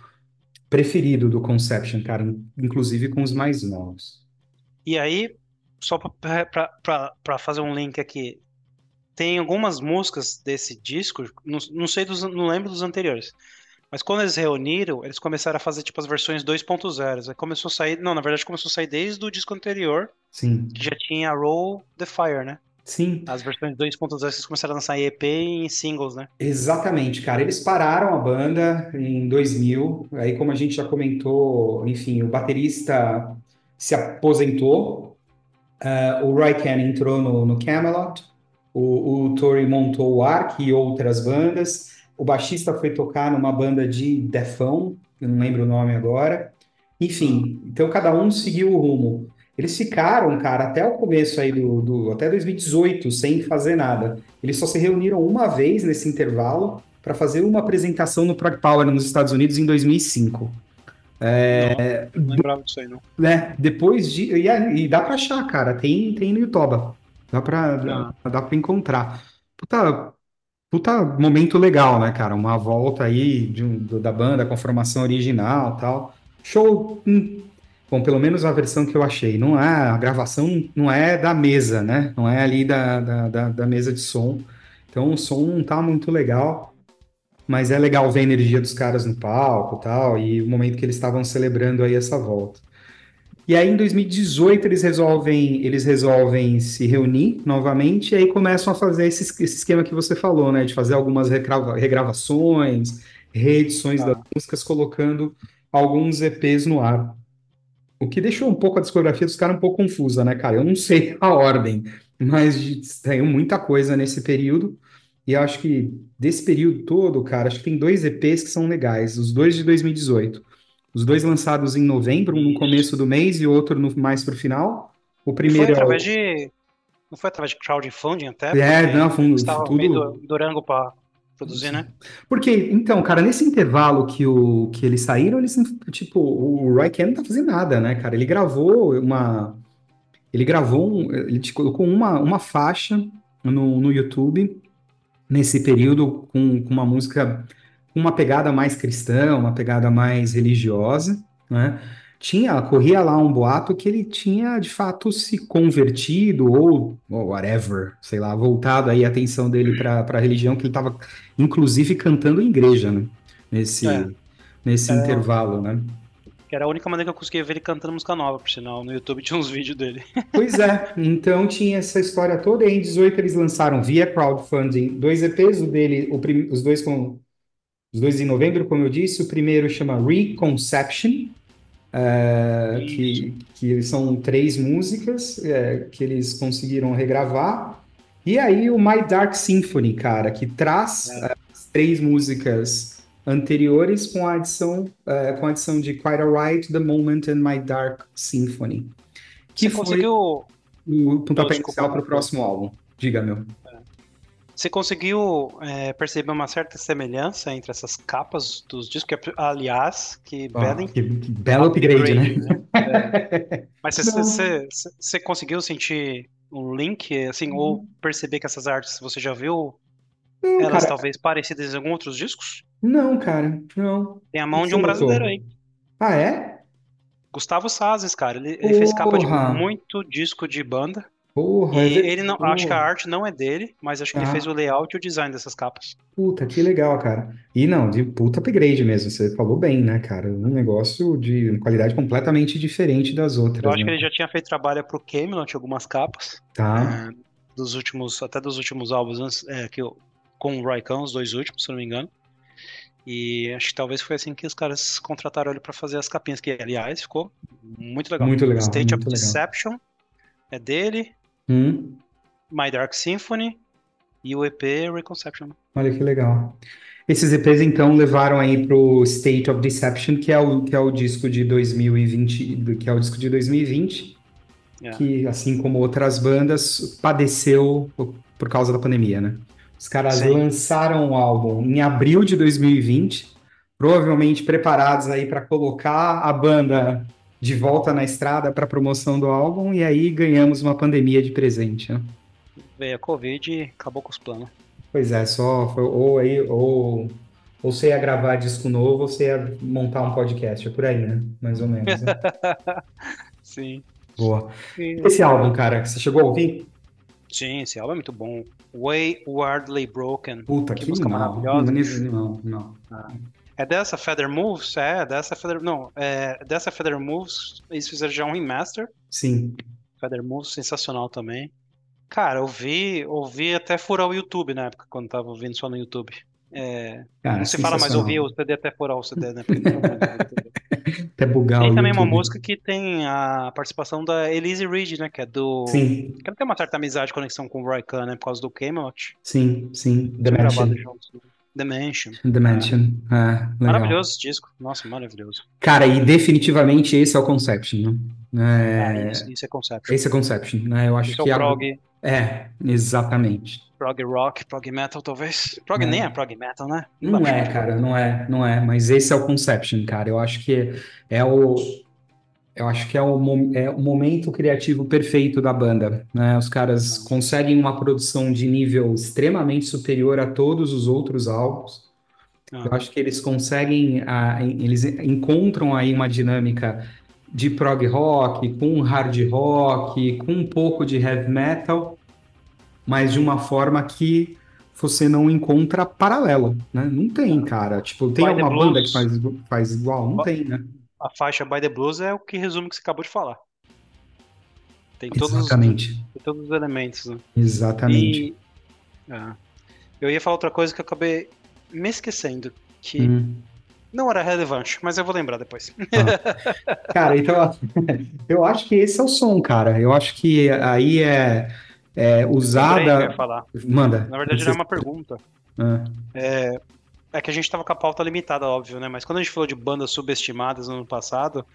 preferido do Conception, cara. Inclusive com os mais novos. E aí, só pra fazer um link aqui, tem algumas músicas desse disco, não, não sei dos, não lembro dos anteriores, mas quando eles reuniram, eles começaram a fazer tipo as versões 2.0. Aí começou a sair, não, na verdade começou a sair desde o disco anterior, Sim, que já tinha Roll the Fire, né? sim. As versões 2.0 eles começaram a lançar em EP e em singles, né? Exatamente, cara. Eles pararam a banda em 2000. Aí, como a gente já comentou, enfim, o baterista se aposentou. Ah, o Roy Kent entrou no, no Camelot. O, o Tori montou o Ark e outras bandas. O baixista foi tocar numa banda de defão, eu não lembro o nome agora. Enfim, então cada um seguiu o rumo. Eles ficaram, cara, até o começo aí do, do até 2018 sem fazer nada. Eles só se reuniram uma vez nesse intervalo para fazer uma apresentação no Prog Power nos Estados Unidos em 2005. Não, não lembrava disso aí, não. né? Depois de. E, e dá pra achar, cara. Tem, tem no YouTube. Dá pra, dá, dá pra encontrar. Puta, puta momento legal, né, cara? Uma volta aí de do- da banda com a formação original tal. Show. hum, Bom, pelo menos a versão que eu achei. Não é, a gravação não é da mesa, né? Não é ali da, da, da, da mesa de som. Então o som não tá muito legal. Mas é legal ver a energia dos caras no palco tal, e o momento que eles estavam celebrando aí essa volta. E aí, em 2018, eles resolvem, eles resolvem se reunir novamente, e aí começam a fazer esse, esse esquema que você falou, né? De fazer algumas regrava- regravações, reedições Tá. das músicas, colocando alguns EPs no ar. O que deixou um pouco a discografia dos caras um pouco confusa, né, cara? Eu não sei a ordem, mas saiu muita coisa nesse período. E acho que desse período todo, cara, acho que tem dois EPs que são legais, os dois de 2018. Os dois lançados em novembro, um no começo do mês e outro no, mais pro final. O E foi primeiro é o- através de. Não foi através de crowdfunding até? É, não, estavam tudo- Durango pra produzir, né? Porque, então, cara, nesse intervalo que, o, que eles saíram, eles, tipo, o Roy Kent não tá fazendo nada, né, cara? Ele gravou uma. Ele gravou, um- ele te colocou uma, uma faixa no, no YouTube nesse período com, com uma música uma pegada mais cristã, uma pegada mais religiosa, né? Tinha, corria lá um boato que ele tinha de fato se convertido ou, ou whatever, sei lá, voltado aí a atenção dele para a religião, que ele estava inclusive cantando em igreja, né? Nesse, É. nesse É. intervalo, né? Que era a única maneira que eu conseguia ver ele cantando música nova, por sinal. No YouTube tinha uns vídeos dele. Pois é, então tinha essa história toda. E em 18 eles lançaram via crowdfunding dois EPs, o dele, o prim- os dois com os dois em novembro, como eu disse. O primeiro chama Reconception, é, que, que são três músicas é, que eles conseguiram regravar. E aí o My Dark Symphony, cara, que traz é, as três músicas anteriores com a adição, com a adição de Quite Alright, The Moment and My Dark Symphony. Que Você foi conseguiu. o pontapé Desculpa. inicial para o próximo álbum. Diga, meu. Você conseguiu é, perceber uma certa semelhança entre essas capas dos discos? Que, aliás, que Ó, belo que, que belo upgrade, né? É. Mas você, Não. você, você- conseguiu sentir um link, assim, ou perceber que essas artes você já viu Não, elas cara, talvez parecidas em alguns outros discos? não, cara, não. Tem a mão de um brasileiro aí. Ah, é? Gustavo Sazes, cara. Ele, ele fez capa de muito disco de banda. Porra, é E ver- ele não. Porra. Acho que a arte não é dele, mas acho que ele Tá. fez o layout e o design dessas capas. Puta, que legal, cara. E não, de puta upgrade mesmo. Você falou bem, né, cara? Um negócio de qualidade completamente diferente das outras, Eu acho que né? ele já tinha feito trabalho pro Camelot, algumas capas. Tá. é, dos últimos, até dos últimos álbuns, antes, é, que eu, com o Khan, os dois últimos, se não me engano. E acho que talvez foi assim que os caras contrataram ele pra fazer as capinhas, que aliás ficou muito legal. Muito legal, State of muito legal. Deception é dele, Hum, My Dark Symphony e o EP Reconception. olha que legal. Esses EPs, então, levaram aí pro State of Deception, que é o, que é o disco de 2020, do- que é o disco de 2020, É. que, assim como outras bandas, padeceu por, por causa da pandemia, né? Os caras Sim. lançaram o álbum em abril de 2020, provavelmente preparados aí para colocar a banda de volta na estrada para promoção do álbum, e aí ganhamos uma pandemia de presente, né? Veio a Covid e acabou com os planos. Pois é, só foi, ou aí, ou, ou você ia gravar disco novo, ou você ia montar um podcast, é por aí, né? Mais ou menos. né? Sim. Boa. E- Esse álbum, cara, que você chegou a ouvir? Sim, esse álbum é muito bom. Way Wildly Broken. Puta, Que que música maravilhosa. Não, não, não. É dessa Feather Moves? É, dessa Feather. Não, é dessa Feather Moves. Eles fizeram já um remaster. Sim. Feather Moves, sensacional também. Cara, eu vi, ouvi até furar o YouTube na época, quando tava ouvindo só no YouTube. É, Cara, não se fala mais ouvir o CD até furar o CD, né? Até bugar Tem também uma música que tem a participação da Elise Reed, né? Que é do. Sim, Que tem uma certa amizade, conexão com o Roy Khan, né? Por causa do Camelot. sim, sim. The gravado juntos. né? The Mansion. The Mansion. É. Maravilhoso esse disco. Nossa, maravilhoso. Cara, e definitivamente esse é o Conception, né? É, É, isso, isso é concept. esse é Conception, né? Eu acho Isso é que o a- prog, É, exatamente. prog rock, prog metal, talvez. Prog É. nem é prog metal, né? Não pra é, cara, não é, não é, mas esse é o Conception, cara. Eu acho que é o, eu acho que é o, é o momento criativo perfeito da banda, né? Os caras conseguem uma produção de nível extremamente superior a todos os outros álbuns. Eu Ah, acho que eles conseguem, ah, em- eles encontram aí uma dinâmica de prog rock, com hard rock, com um pouco de heavy metal, mas de uma forma que você não encontra paralelo, né? Não tem, cara. Tipo, tem alguma banda que faz, faz igual? Não tem, né? A faixa By the Blues é o que resume o que você acabou de falar. Tem todos, os- Exatamente. tem todos os elementos, né? Exatamente. E. ah, eu ia falar outra coisa que eu acabei me esquecendo. Que Hum. não era relevante, mas eu vou lembrar depois. Cara, então eu acho que esse é o som, cara. Eu acho que aí é, é Lembrei usada. falar. Manda. Na verdade, não é uma pergunta. Ah, É que a gente tava com a pauta limitada, óbvio, né? Mas quando a gente falou de bandas subestimadas no ano passado,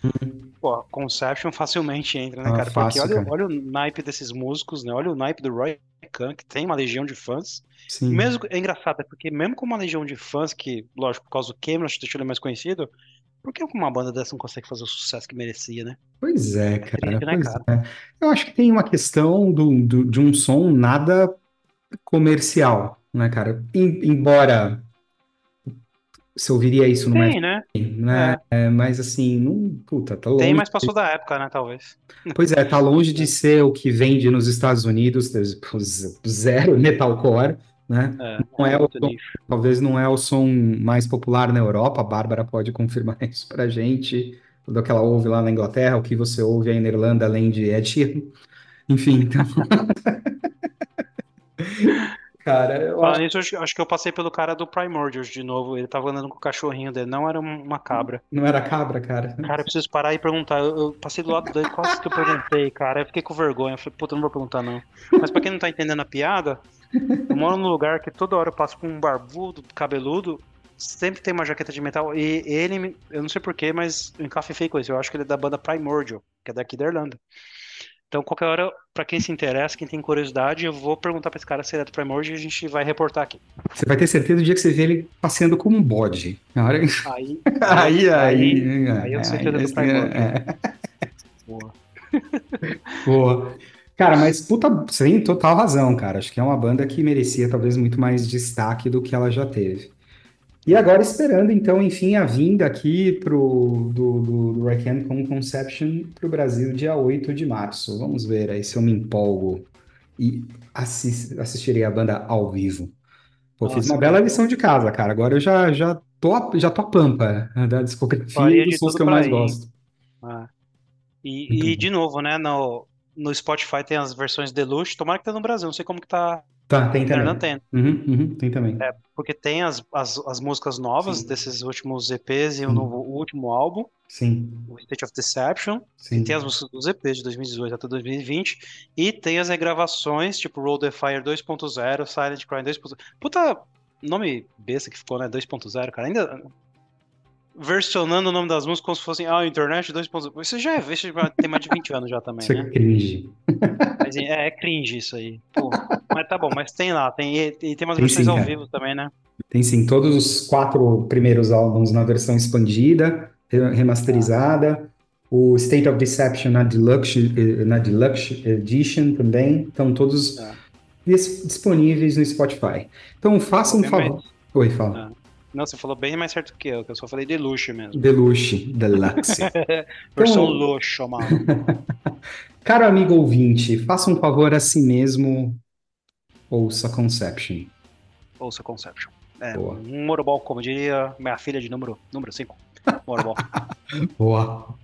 pô, Conception facilmente entra, né, Ah, cara? fácil, Porque olha, cara. olha o naipe desses músicos, né? Olha o naipe do Roy Khan, que tem uma legião de fãs. sim. Mesmo, é engraçado, é porque mesmo com uma legião de fãs, que, lógico, por causa do Cameron, deixou ele mais conhecido, por que uma banda dessa não consegue fazer o sucesso que merecia, né? Pois é, cara. triste, né, pois cara? é. Eu acho que tem uma questão do, do- de um som nada comercial, né, cara? Em- embora você ouviria isso no Tem, né? né? É, mas assim, não, puta, tá longe. Tem, mas passou da época, né? Talvez. Pois é, tá longe de ser o que vende nos Estados Unidos, zero metalcore, né? É, Não é o muito som-. Talvez não é o som mais popular na Europa, a Bárbara pode confirmar isso pra gente, do que ela ouve lá na Inglaterra, o que você ouve aí na Irlanda, além de Ed Sheeran. Enfim, então... Cara, eu Falando acho... nisso, acho, que eu passei pelo cara do Primordials de novo. Ele tava andando com o cachorrinho dele, não era um- uma cabra. Não era cabra, cara. Cara, eu preciso parar e perguntar. Eu, eu passei do lado dele, quase que eu perguntei, cara. Eu fiquei com vergonha. Eu falei, puta, não vou perguntar, não. Mas pra quem não tá entendendo a piada, eu moro num lugar que toda hora eu passo por um barbudo, cabeludo, sempre tem uma jaqueta de metal. E ele, eu não sei porquê, mas eu encafifei com isso. Eu acho que ele é da banda Primordial, que é daqui da Irlanda. Então, qualquer hora, pra quem se interessa, quem tem curiosidade, eu vou perguntar pra esse cara se ele é do Primordial e a gente vai reportar aqui. Você vai ter certeza do dia que você vê ele passeando como um bode. Na hora... Aí, Aí, aí, aí, aí eu sei que ele é do Primordial. é. boa. Boa. Cara, mas puta, você tem total razão, cara. Acho que é uma banda que merecia talvez muito mais destaque do que ela já teve. E agora esperando, então, enfim, a vinda aqui pro, do, do, do Rock and com Conception para o Brasil dia 8 de março. Vamos ver aí se eu me empolgo e assis- assistirei a banda ao vivo. Pô, fiz Nossa, uma bela lição de casa, cara. Agora eu já, já tô, a- já tô a pampa da discografia dos sons que eu mais ir. gosto. Ah. E, e bom. de novo, né, no, no Spotify tem as versões deluxe, tomara que tá no Brasil, não sei como que tá Tá, tem também. tem, Uhum, uhum, tem também. porque tem as, as, as músicas novas Sim. desses últimos EPs e o novo o último álbum, Sim, o State of Deception, sim. e tem as músicas dos EPs de 2018 até 2020, e tem as regravações, tipo Roll the Fire 2.0, Silent Cry 2.0. Puta, nome besta que ficou, né? 2.0, cara. Ainda versionando o nome das músicas como se fossem, ah, Internet 2.0. Isso já é, isso já tem mais de 20 anos já também, Isso né? é cringe. Mas é, é cringe isso aí. Pô, mas tá bom, mas tem lá, tem, e, e tem umas Tem versões sim, ao vivo também, né? Tem sim, todos os quatro primeiros álbuns na versão expandida, re- remasterizada. O State of Deception na Deluxe, eh, na Deluxe Edition também. Estão todos dis- disponíveis no Spotify. Então faça um favor. Oi, fala. Ah. Não, você falou bem mais certo que eu, que eu só falei de luxo mesmo. Deluxe, Deluxe. Versão Então- luxo, mano. Caro amigo ouvinte, faça um favor a si mesmo. Ouça Conception. Ouça Conception. É, Boa. um morobol, como diria minha filha de número 5. Número cinco. Morobol. Boa.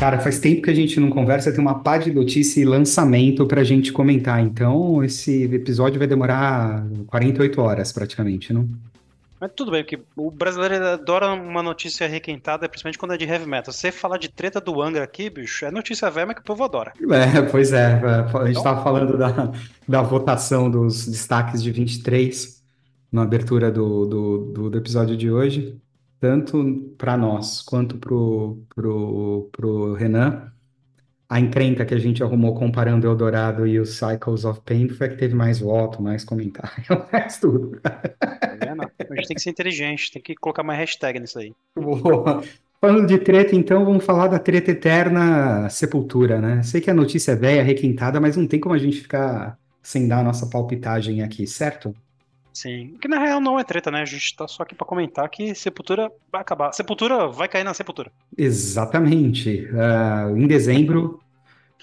Cara, faz tempo que a gente não conversa, tem uma pá de notícia e lançamento pra gente comentar. Então, esse episódio vai demorar 48 horas praticamente, não? Mas tudo bem, porque o brasileiro adora uma notícia requentada, principalmente quando é de heavy metal. Você falar de treta do Angra aqui, bicho, é notícia velha, mas que o povo adora. É, pois é, a gente estava falando da, da votação dos destaques de 23 na abertura do, do, do, do episódio de hoje, tanto para nós quanto pro, pro, pro Renan. A encrenca que a gente arrumou comparando Eldorado e o Cycles of Pain foi a que teve mais voto, mais comentário, mais tudo. Tá vendo? A gente tem que ser inteligente, tem que colocar mais hashtag nisso aí. Boa. Falando de treta, então, vamos falar da treta eterna Sepultura, né? Sei que a notícia é velha, requentada, mas não tem como a gente ficar sem dar a nossa palpitagem aqui, certo? Sim. Que na real não é treta, né? A gente tá só aqui pra comentar que Sepultura vai acabar. Sepultura vai cair na Sepultura. Exatamente. Ah, em dezembro,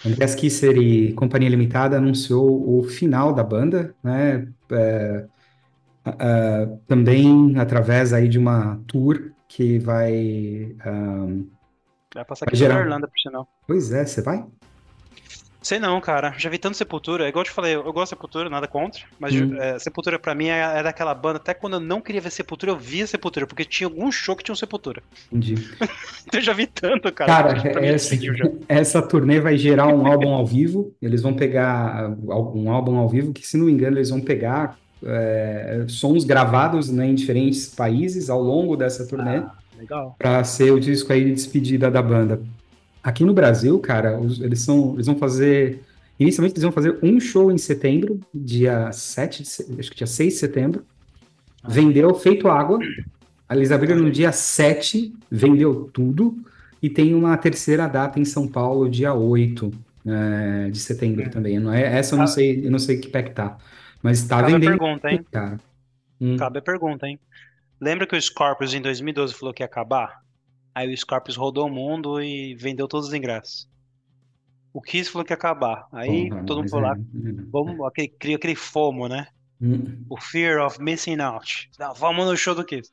Andreas Kisser e Companhia Limitada anunciou o final da banda, né? É, ah, também através aí de uma tour que vai. Vai passar aqui gerar. Irlanda, por sinal. pois é, você vai? Sei não, cara. Já vi tanto Sepultura. É igual eu te falei, eu gosto de Sepultura, nada contra. Mas Hum. é, Sepultura pra mim é, é daquela banda. Até quando eu não queria ver Sepultura, eu via Sepultura. Porque tinha algum show que tinha um Sepultura. Entendi. Eu já vi tanto, cara. Cara, pra mim essa, já. essa turnê vai gerar um álbum ao vivo. Eles vão pegar um álbum ao vivo que, se não me engano, eles vão pegar é, sons gravados, né, em diferentes países ao longo dessa turnê Ah, legal. para ser o disco aí de despedida da banda. Aqui no Brasil, cara, os- eles são, eles vão fazer. Inicialmente, eles vão fazer um show em setembro, dia 7, de se- acho que dia 6 de setembro. Ah. Vendeu feito água. Eles abriram no dia 7, vendeu tudo. E tem uma terceira data em São Paulo, dia 8 é, de setembro também. Não é, essa eu não Ah. sei, eu não sei que pé que tá. Mas tá Cabe a vendendo, pergunta, hein? cara. Hum, Cabe a pergunta, hein? Lembra que o Scorpions em 2012 falou que ia acabar? Aí o Scorpions rodou o mundo e vendeu todos os ingressos. O Kiss falou que ia acabar. Aí porra, todo mundo foi lá, é- vamos, aquele, cria aquele FOMO, né? Hum. O Fear of Missing Out. Não, vamos no show do Kiss.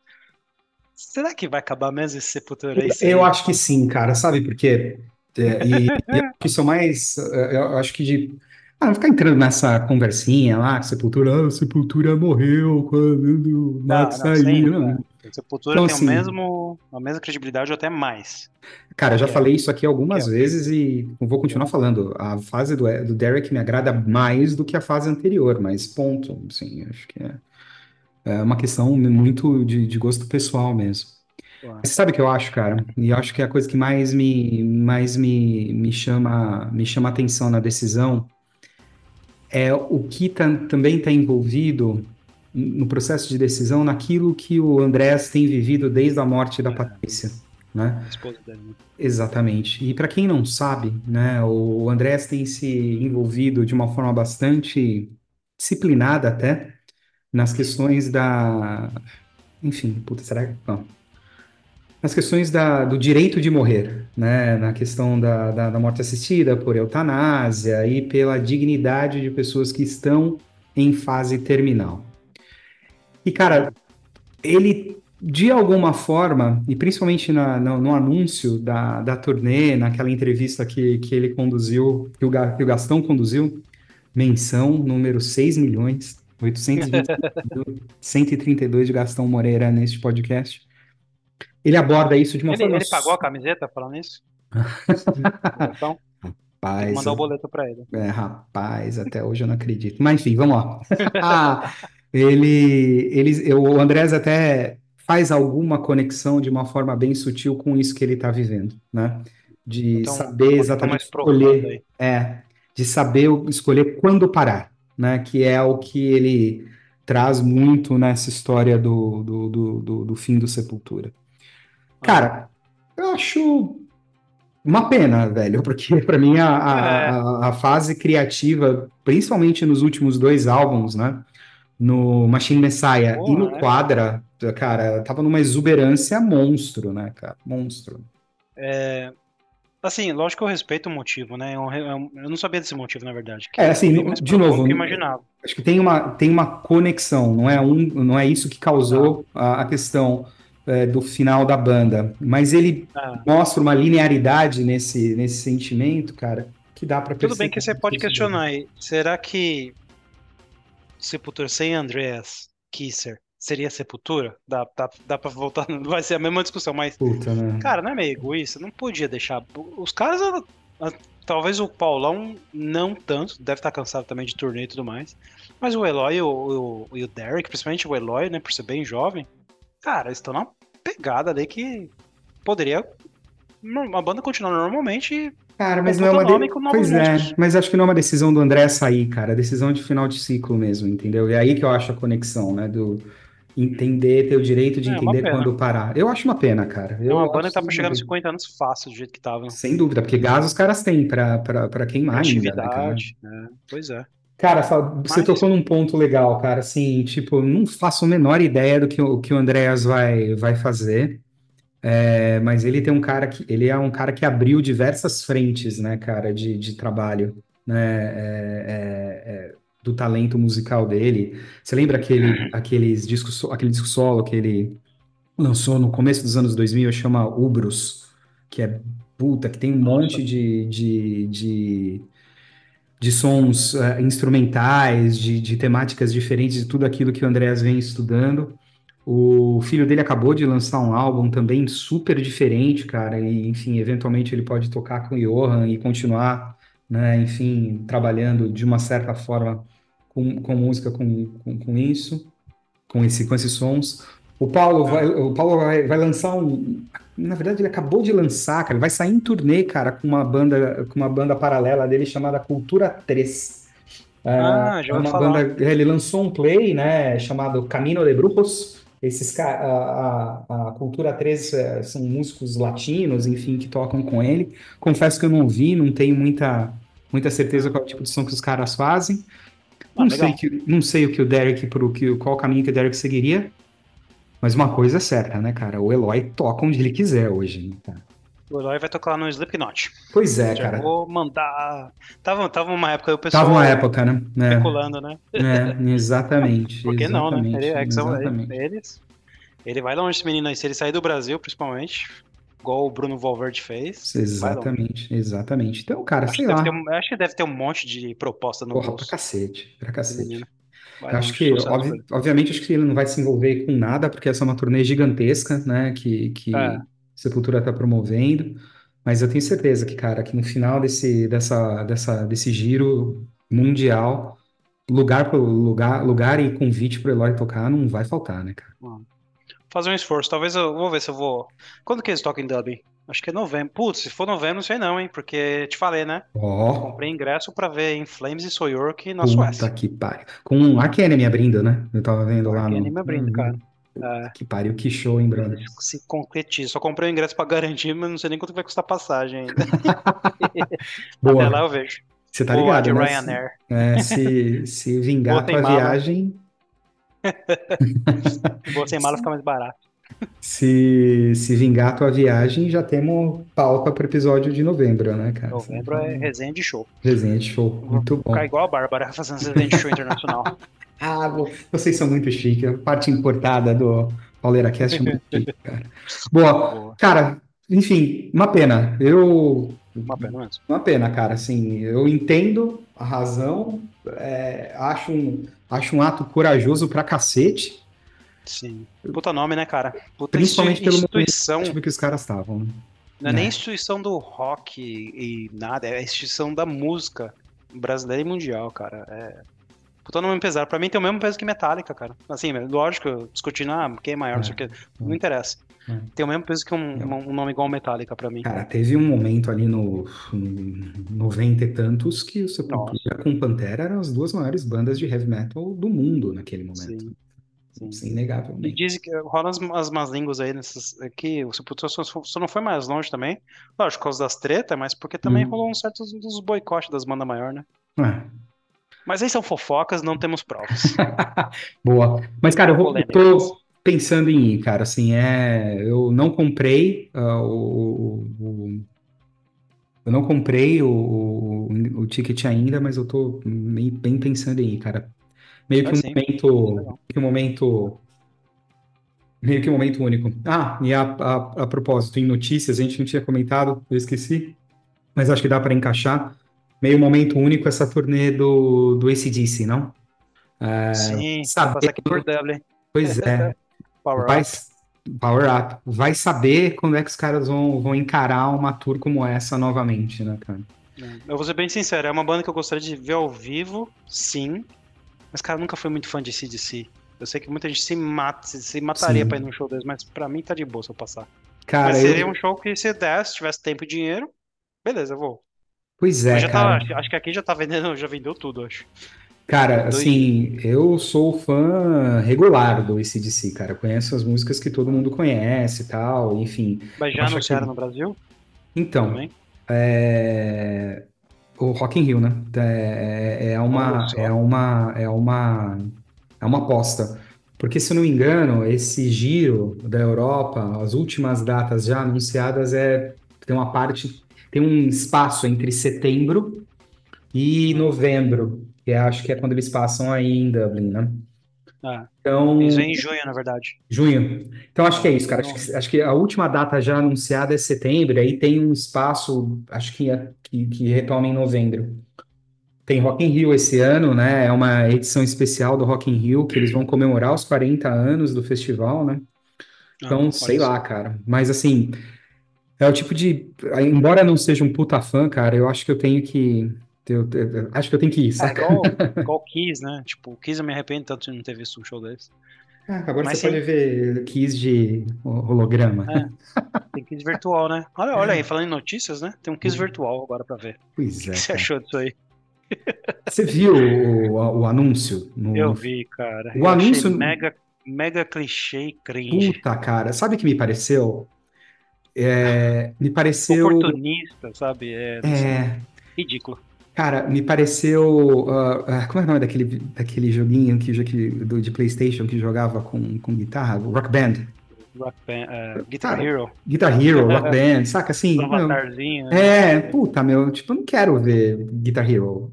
Será que vai acabar mesmo esse Sepultura aí? Eu acho que sim, cara, sabe por quê? É, e, e isso é mais. é, Eu acho que de. Ah, não ficar entrando nessa conversinha lá, Sepultura, ah, Sepultura morreu quando o Max saiu. Não. Sepultura Então, tem assim- o mesmo, a mesma credibilidade ou até mais. Cara, eu já É. falei isso aqui algumas É. vezes e vou continuar falando. A fase do, do Derek me agrada mais do que a fase anterior, mas ponto. Assim, acho que é, é uma questão muito de, de gosto pessoal mesmo. Mas sabe o que eu acho, cara? E eu acho que é a coisa que mais me, mais me, me chama, me chama atenção na decisão é o que tá- também está envolvido no processo de decisão naquilo que o Andrés tem vivido desde a morte da Patrícia, né? Né? Exatamente. E para quem não sabe, né, o Andrés tem se envolvido de uma forma bastante disciplinada até nas questões da, enfim, puta, será que não? Nas questões da, do direito de morrer, né, na questão da, da, da morte assistida por eutanásia e pela dignidade de pessoas que estão em fase terminal. E, cara, ele, de alguma forma, e principalmente na, no, no anúncio da, da turnê, naquela entrevista que, que ele conduziu, que o, que o Gastão conduziu, menção número 6 milhões, 822 de Gastão Moreira neste podcast. Ele aborda isso de uma Ele, forma. ele pagou a camiseta falando isso? então, Rapaz. mandar o boleto pra ele. É, rapaz, até hoje eu não acredito. Mas enfim, vamos lá. Ah, ele, ele, o Andrés até faz alguma conexão de uma forma bem sutil com isso que ele está vivendo, né? De Então, saber mais exatamente escolher, é, de saber escolher quando parar, né? Que é o que ele traz muito nessa história do, do, do, do, do fim do Sepultura. Cara, eu acho uma pena, velho, porque pra mim a, a, É. a, a fase criativa, principalmente nos últimos dois álbuns, né? No Machine Messiah Porra, e no é. Quadra, cara, tava numa exuberância monstro, né, cara? Monstro. Assim, lógico que eu respeito o motivo, né? Eu, eu- eu não sabia desse motivo, na verdade. que É, assim, de novo, eu imaginava. Acho que tem uma, tem uma conexão, não é um, não é isso que causou a, a questão é, do final da banda, mas ele Ah, mostra uma linearidade nesse, nesse sentimento, cara, que dá pra tudo bem que você pode questionar aí. Será que Sepultura sem Andreas Kisser seria Sepultura? Dá, dá, dá pra voltar, vai ser a mesma discussão, mas Puta, né? Cara, não é meio egoísta? Não podia deixar. Os caras, a- a- talvez o Paulão não tanto, deve estar cansado também de turnê e tudo mais. Mas o Eloy e o, o- e o Derek, principalmente o Eloy, né, por ser bem jovem, cara, eles estão na pegada ali que poderia a banda continuar normalmente. Cara, mas não é uma de... e Pois é, mas acho que não é uma decisão do André sair, cara, é decisão de final de ciclo mesmo, entendeu? É aí que eu acho a conexão, né, do entender, ter o direito de É, uma entender quando parar. Eu acho uma pena, cara. É Eu uma acho banda que tá pra chegar nos dúvida. 50 anos fácil, do jeito que tava. Sem dúvida, porque gás os caras têm pra, pra, pra queimar ainda, né? Atividade, né? Pois é. Cara, você Mas- tocou num ponto legal, cara. Assim, tipo, não faço a menor ideia do que o, que o Andreas vai, vai fazer. É, mas ele tem um cara que ele é um cara que abriu diversas frentes, né, cara, de, de trabalho, né, é, é, é, do talento musical dele. Você lembra aquele, aqueles discos, aquele disco solo que ele lançou no começo dos anos 2000, chama Ubros, que é puta, que tem um monte de, de, de de sons eh, instrumentais, de, de temáticas diferentes de tudo aquilo que o Andreas vem estudando. O filho dele acabou de lançar um álbum também super diferente, cara, e enfim, eventualmente ele pode tocar com o Johan e continuar, né, enfim, trabalhando de uma certa forma com, com música, com, com, com isso, com esse, com esses sons. O Paulo vai, o Paulo vai, vai lançar um. Na verdade, ele acabou de lançar, cara. Ele vai sair em turnê, cara, com uma banda, com uma banda paralela dele chamada Cultura 3. Ah, já é uma falar. banda. Ele lançou um play, né, chamado Camino de Brujos. Esses a, a, a Cultura 3 é, são músicos latinos, enfim, que tocam com ele. Confesso que eu não vi, não tenho muita, muita certeza qual é o tipo de som que os caras fazem. Ah, Não legal. sei que, não sei o que o Derek, pro, que, qual o caminho que o Derek seguiria, mas uma coisa é certa, né, cara? O Eloy toca onde ele quiser hoje, né, cara? O Eloy vai tocar no Slipknot. Pois é, Já cara. vou mandar. Tava, tava uma época o pessoal Tava uma época, né? especulando, né? É, é, exatamente. Por que não, né? Ele, é exatamente. eles, ele vai longe esse menino aí. Se ele sair do Brasil, principalmente, igual o Bruno Valverde fez. Exatamente, exatamente. Então, cara, Acho sei lá. um- acho que deve ter um monte de proposta no Porra, pra bolso. cacete, pra cacete. Vai acho que, pra obvi- obviamente, acho que ele não vai se envolver com nada, porque essa é uma turnê gigantesca, né, que, que É. Sepultura está promovendo. Mas eu tenho certeza que, cara, que no final desse, dessa, dessa, desse giro mundial, lugar, pro, lugar, lugar e convite pro Eloy tocar não vai faltar, né, cara? Fazer um esforço. Talvez eu vou ver se eu vou. Quando que eles tocam em Dublin? Acho que é novembro. Putz, se for novembro, não sei não, hein? Porque te falei, né? Ó, Comprei ingresso pra ver em Flames e Soyork na puta Suécia. que pariu. Com Ark Enemy abrindo, né? Eu tava vendo lá no... Enemy abrindo, Uhum. cara. É. que pariu, que show, hein, brother? Se concretiza. Só comprei o ingresso pra garantir, mas não sei nem quanto vai custar a passagem ainda. Boa. Até lá eu vejo. Você tá lá ligado, de né? Ryanair. É, se, se vingar a sem tua mala. viagem, Vou sem mala fica mais barato. se, se vingar a tua viagem, já temos pauta para episódio de novembro, né, cara? Novembro é resenha de show. Resenha de show, muito bom. Ficar igual a Bárbara fazendo resenha de show internacional. Ah, vo- vocês são muito chiques. A parte importada do Pauleira Cast é muito chique, cara. Boa. Boa. Cara, enfim, uma pena. Eu. Uma pena mesmo. Uma pena, cara. Assim, eu entendo a razão, é, acho um, acho um ato corajoso pra cacete, Sim. Puta nome, né, cara? Puta principalmente pelo instituição. momento que os caras estavam. né? Não é, É. nem instituição do rock e, e nada, é a instituição da música brasileira e mundial, cara. É. Puta nome pesado. Pra mim tem o mesmo peso que Metallica, cara. Assim, lógico, discutindo, ah, quem é maior, não sei o que. Não interessa. É. Tem o mesmo peso que um, um nome igual Metallica pra mim. Cara, teve um momento ali no, no 90 e tantos que o Sepultura com Pantera eram as duas maiores bandas de heavy metal do mundo naquele momento. Sim, sim. É E dizem que rolam as, as más línguas aí nessas. Aqui, o Sepultura só, só não foi mais longe também. Lógico, por causa das tretas, mas porque também Hum. rolou um certo dos boicotes das bandas maiores, né? É. Mas aí são fofocas, não temos provas. Boa. Mas, cara, eu, vou, eu tô pensando em ir, cara. Assim, é. Eu não comprei ah, o, o- Eu não comprei o, o, o ticket ainda, mas eu tô bem, bem pensando em ir, cara. Meio que Ah, um sim. momento. Que um momento. Meio que um momento único. Ah, e a, a, a propósito, em notícias, a gente não tinha comentado, eu esqueci, mas acho que dá para encaixar. Meio momento único essa turnê do, do AC/DC, não? É, Sim, saber passar aqui por Dublin. Pois é, Power vai, Up. Power Up. Vai saber quando é que os caras vão, vão encarar uma tour como essa novamente, né, cara? Eu vou ser bem sincero, é uma banda que eu gostaria de ver ao vivo, sim. Mas, cara, nunca fui muito fã de CDC. Eu sei que muita gente se mata, se, mataria Sim. pra ir num show deles, mas pra mim tá de boa se eu passar. Cara, mas seria eu... um show que se desse, se tivesse tempo e dinheiro, beleza, eu vou. Pois é, já tá, cara. acho, que aqui já tá vendendo, já vendeu tudo, acho. Cara, assim, eu sou fã regular do AC/DC, cara. Conheço as músicas que todo mundo conhece e tal, enfim. Mas já anunciaram que- no Brasil Então, é... o Rock in Rio, né? É, é uma, Olha só. é uma, é uma, é uma aposta. Porque, se eu não me engano, esse giro da Europa, as últimas datas já anunciadas é tem uma parte, tem um espaço entre setembro e novembro, que é- acho que é quando eles passam aí em Dublin, né? Ah, Então, eles vêm em junho, na verdade. Junho. Então acho que é isso, cara. Acho que, acho que a última data já anunciada é setembro, aí tem um espaço, acho que, é- que, que retoma em novembro. Tem Rock in Rio esse ano, né? É uma edição especial do Rock in Rio, que eles vão comemorar os 40 anos do festival, né? Então, Ah, sei só. lá, cara. Mas assim, é o tipo de. Embora eu não seja um puta fã, cara, eu acho que eu tenho que. Eu, eu- eu acho que eu tenho que ir, É saca? igual, igual o Kiss, né? Tipo, o Kiss eu me arrependo tanto de não ter visto um show deles. Ah, agora Mas você sim. pode ver Kiss de holograma. É. Tem Kiss virtual, né? Olha, olha aí, falando em notícias, né? Tem um Kiss Uhum. virtual agora pra ver. Pois O que é, você achou disso aí? Você viu o, o, anúncio? No, Eu vi, cara. O anúncio- mega, mega clichê e cringe. Puta, cara. Sabe o que me pareceu? É, me pareceu. Oportunista, sabe? É, É, ridículo. cara, me pareceu. ah, como é o nome daquele, daquele joguinho que, que, do, de PlayStation que jogava com, com guitarra? Rock Band. Rock Band, é, Guitar Hero, Guitar Hero, Rock Band, saca assim? um avatarzinho. né? é, puta, meu, tipo, eu não quero ver Guitar Hero.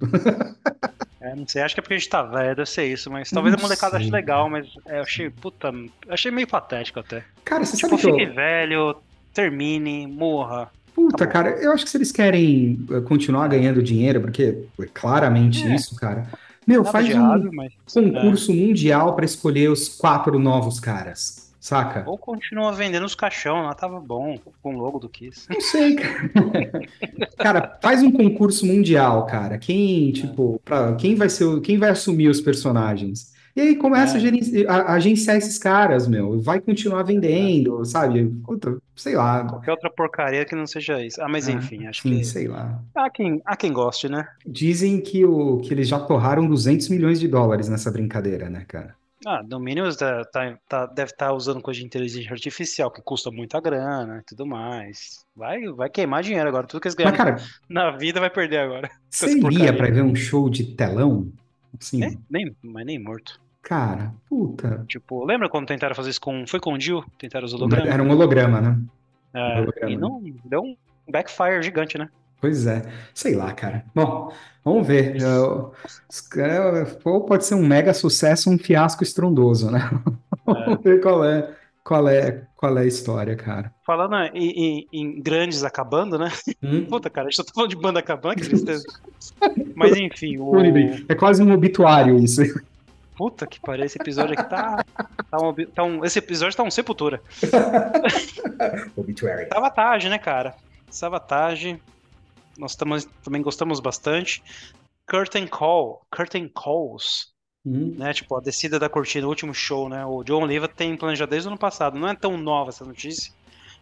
É, não sei, acho que é porque a gente tá velho, deve ser isso, mas talvez a Não molecada ache sei, legal, mas é, eu achei, puta, achei meio patético até. Cara, você Tipo, sabe que eu. fique velho, termine, morra. Puta, Acabou. cara, eu acho que se eles querem eh, continuar ganhando dinheiro, porque é claramente É. isso, cara. Meu, Nada faz um errado, mas. concurso mundial pra escolher os quatro novos caras, é. saca? Ou continua vendendo os caixão, lá tava bom, com o logo do Kiss. Não sei, cara. Cara, faz um concurso mundial, cara. Quem, tipo, pra, quem vai ser, o- quem vai assumir os personagens? E aí começa É. a, a- agenciar esses caras, meu. Vai continuar vendendo, sabe? Puta, sei lá. Qualquer outra porcaria que não seja isso. Ah, mas Ah, enfim, acho Sim, que. sei lá. Há quem, há quem goste, né? Dizem que, o, que eles já torraram 200 milhões de dólares nessa brincadeira, né, cara? Ah, no mínimo tá, tá- tá- deve estar usando coisa de inteligência artificial, que custa muita grana e tudo mais. Vai, vai queimar dinheiro agora. Tudo que eles Mas, cara, na vida vai perder agora. você iria pra ver um show de telão? Assim, Nem, nem, mas nem morto. cara, puta. Tipo, lembra quando tentaram fazer isso com. Foi com o Jill? Tentaram os hologramas? Era um holograma, né? É, holograma. e não deu um backfire gigante, né? Pois é, sei lá, cara. Bom, vamos ver. Eu- Ou pode ser um mega sucesso um fiasco estrondoso, né? Vamos ver qual é, qual é, qual é a história, cara. Falando em, em- em grandes acabando, né? Hum? Puta, cara, a gente só tá falando de banda acabando, que tristeza. Mas enfim, o. É quase um obituário isso. Puta que pariu, esse episódio aqui tá. tá, um, tá um, esse episódio tá um sepultura. Obituary. Savatage, né, cara? Savatage. Nós tamo, também gostamos bastante. Curtain Call. Curtain Calls. Hum. Né, tipo, a descida da cortina, o último show, né? O John Oliva tem planejado desde o ano passado. Não é tão nova essa notícia,